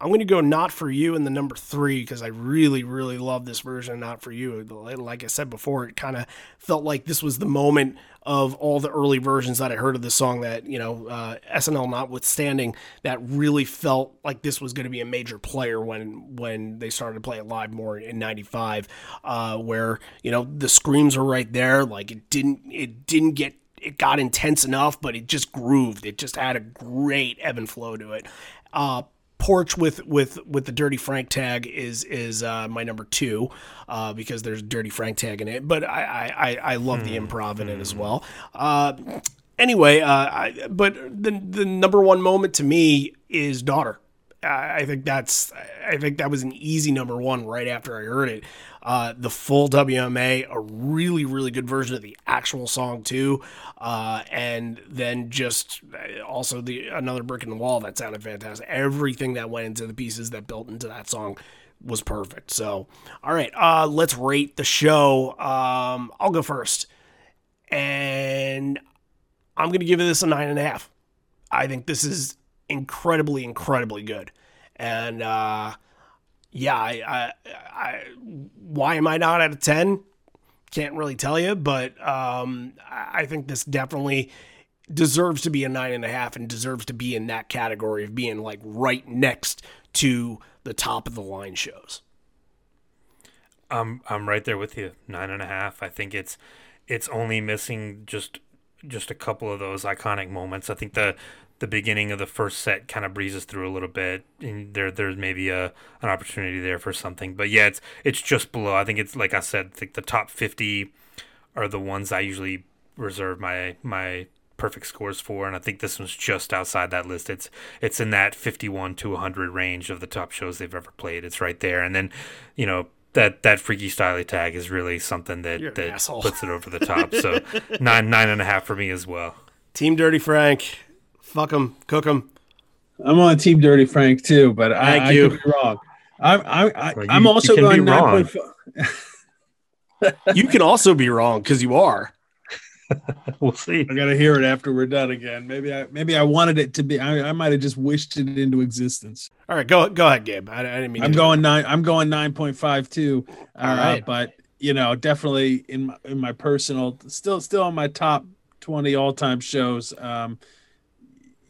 I'm going to go Not For You in the number three because I really, really love this version Not For You. Like I said before, it kind of felt like this was the moment of all the early versions that I heard of the song that, you know, uh, SNL notwithstanding, that really felt like this was going to be a major player when when they started to play it live more in 95, uh, where, you know, the screams are right there. Like it didn't, it didn't get it got intense enough, but it just grooved. It just had a great ebb and flow to it. Uh, Porch with with with the Dirty Frank tag is is uh, my number two uh, because there's Dirty Frank tag in it. But I I, I love hmm. the improv in it as well. Uh, anyway, uh, I, but the the number one moment to me is Daughter. I think that's I think that was an easy number one right after I heard it. Uh, the full WMA, a really really good version of the actual song too, uh, and then just uh, also the another brick in the wall that sounded fantastic. Everything that went into the pieces that built into that song was perfect. So, all right, uh, let's rate the show. Um, I'll go first, and I'm gonna give this a nine and a half. I think this is incredibly, incredibly good. And uh, yeah, I, I, I, why am I not at a 10? Can't really tell you, but um, I think this definitely deserves to be a nine and a half and deserves to be in that category of being like right next to the top of the line shows. I'm I'm right there with you. Nine and a half. I think it's it's only missing just just a couple of those iconic moments. I think the the beginning of the first set kind of breezes through a little bit, and there there's maybe a an opportunity there for something. But yeah, it's it's just below. I think it's like I said, I the top fifty are the ones I usually reserve my my perfect scores for, and I think this one's just outside that list. It's it's in that fifty one to hundred range of the top shows they've ever played. It's right there, and then you know that that Freaky Styley tag is really something that You're that asshole. puts it over the *laughs* top. So nine nine and a half for me as well. Team Dirty Frank. Fuck him. Cook him. I'm on Team Dirty Frank too, but I, Thank I you. could be wrong. I'm I, I, Well, you- I'm you also can be going nine wrong. point. *laughs* You can also be wrong because you are. *laughs* We'll see. I gotta hear it after we're done again. Maybe I maybe I wanted it to be. I, I might have just wished it into existence. All right, go go ahead, Gabe. I, I didn't mean. I'm to- going nine. I'm going nine point five two. Uh, All right. but you know, definitely in my, in my personal, still still on my top twenty all time shows. Um,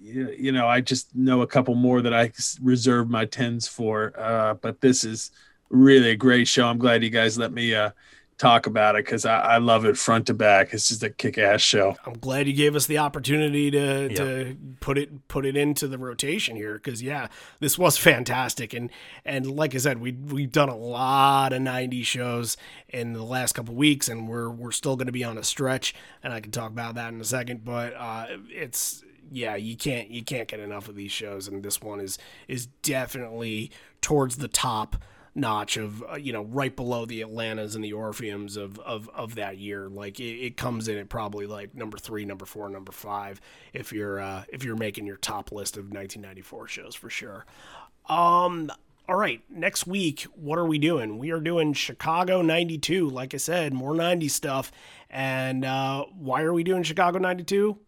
you, you know, I just know a couple more that I reserve my tens for. Uh, but this is really a great show. I'm glad you guys let me uh talk about it because I, I love it front to back. It's just a kick ass show. I'm glad you gave us the opportunity to to put it put it into the rotation here because yeah, this was fantastic and and like I said, we we've done a lot of '90s shows in the last couple weeks and we're we're still going to be on a stretch and I can talk about that in a second, but uh, it's yeah, you can't you can't get enough of these shows and this one is is definitely towards the top notch of uh, you know right below the Atlantas and the Orpheums of of, of that year. Like it, it comes in at probably like number three, number four, number five if you're uh, if you're making your top list of 1994 shows for sure. Um. All right, next week, what are we doing? We are doing Chicago 92. Like I said, more 90s stuff. And uh, why are we doing Chicago 92?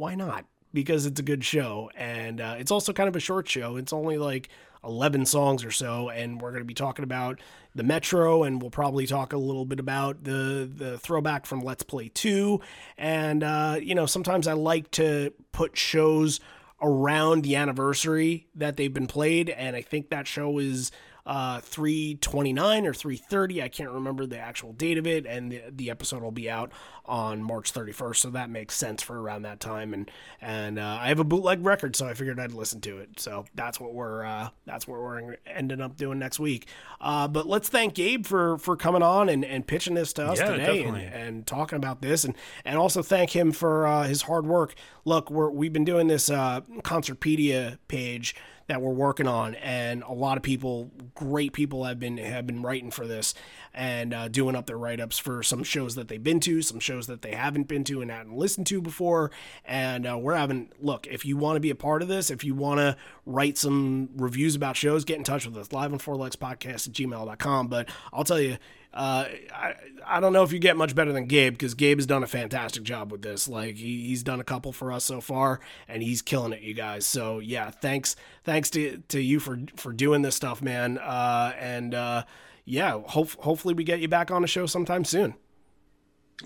why not? Because it's a good show, and uh, it's also kind of a short show. It's only like eleven songs or so, and we're going to be talking about the Metro, and we'll probably talk a little bit about the the throwback from Let's Play Two, and uh, you know sometimes I like to put shows around the anniversary that they've been played, and I think that show is uh 329 or 330 i can't remember the actual date of it and the, the episode will be out on march 31st so that makes sense for around that time. And and uh, i have a bootleg record so i figured i'd listen to it. So that's what we're uh that's what we're ending up doing next week. Uh but let's thank gabe for for coming on and and pitching this to us Yeah, today and, and talking about this. And and also thank him for uh, his hard work. Look we're we've been doing this uh concertpedia page that we're working on and a lot of people great people have been have been writing for this and uh, doing up their write-ups for some shows that they've been to some shows that they haven't been to and hadn't listened to before. And uh, we're having look if you want to be a part of this if you want to write some reviews about shows get in touch with us live on four legs podcast at gmail.com but i'll tell you uh, I, I don't know if you get much better than Gabe because Gabe has done a fantastic job with this. Like he, he's done a couple for us so far, and he's killing it, you guys. So yeah, thanks thanks to to you for for doing this stuff, man. Uh, and uh, yeah, hope, hopefully we get you back on the show sometime soon.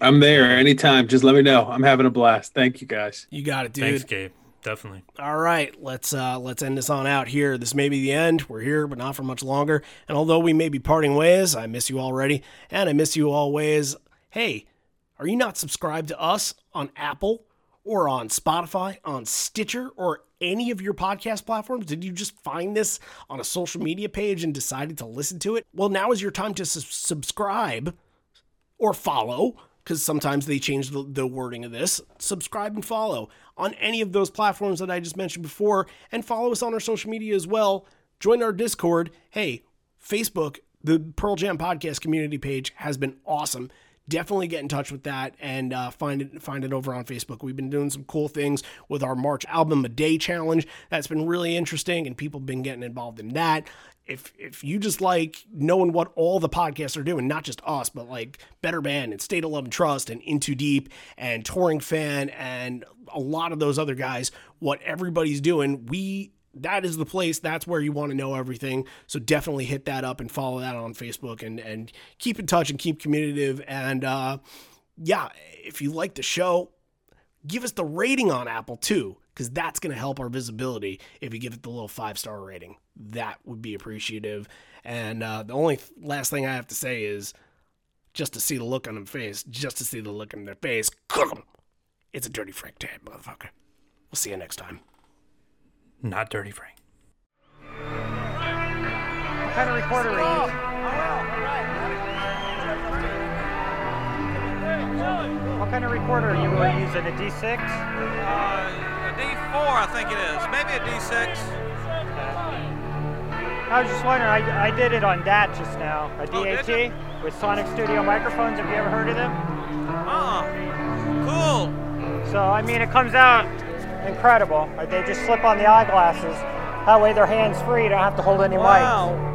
I'm there anytime. Just let me know. I'm having a blast. Thank you guys. You got it, dude. Thanks, Gabe. Definitely. All right, let's uh let's end this on out here. This may be the end. We're here, but not for much longer. And although we may be parting ways, I miss you already, and I miss you always. Hey, are you not subscribed to us on Apple or on Spotify, on Stitcher, or any of your podcast platforms? Did you just find this on a social media page and decided to listen to it? Well, now is your time to sus- subscribe or follow because sometimes they change the, the wording of this. Subscribe and follow on any of those platforms that i just mentioned before and follow us on our social media as well. Join our discord. Hey facebook the pearl jam podcast community page has been awesome. Definitely get in touch with that and uh, find it find it over on facebook. We've been doing some cool things with our march album a day challenge. That's been really interesting and people have been getting involved in that if if you just like knowing what all the podcasts are doing, not just us, but like Better Band and State of Love and Trust and Into Deep and Touring Fan and a lot of those other guys, what everybody's doing, we that is the place. That's where you want to know everything. So definitely hit that up and follow that on Facebook and and keep in touch and keep communicative. And uh, yeah, if you like the show, give us the rating on Apple too, because that's going to help our visibility if you give it the little five star rating. That would be appreciative. And uh, the only th- last thing I have to say is just to see the look on their face, just to see the look on their face, cook 'em. It's a dirty Frank tag, motherfucker. We'll see you next time. Not Dirty Frank. What kind of recorder are you using? What kind of recorder are you using? A D6? Uh, a D4, I think it is. Maybe a D6. I was just wondering, I, I did it on DAT just now, a Oh, DAT with Sonic Studio microphones. Have you ever heard of them? Oh, cool. So, I mean, it comes out incredible. Like, they just slip on the eyeglasses. That way they're hands free, you don't have to hold any mic. Wow.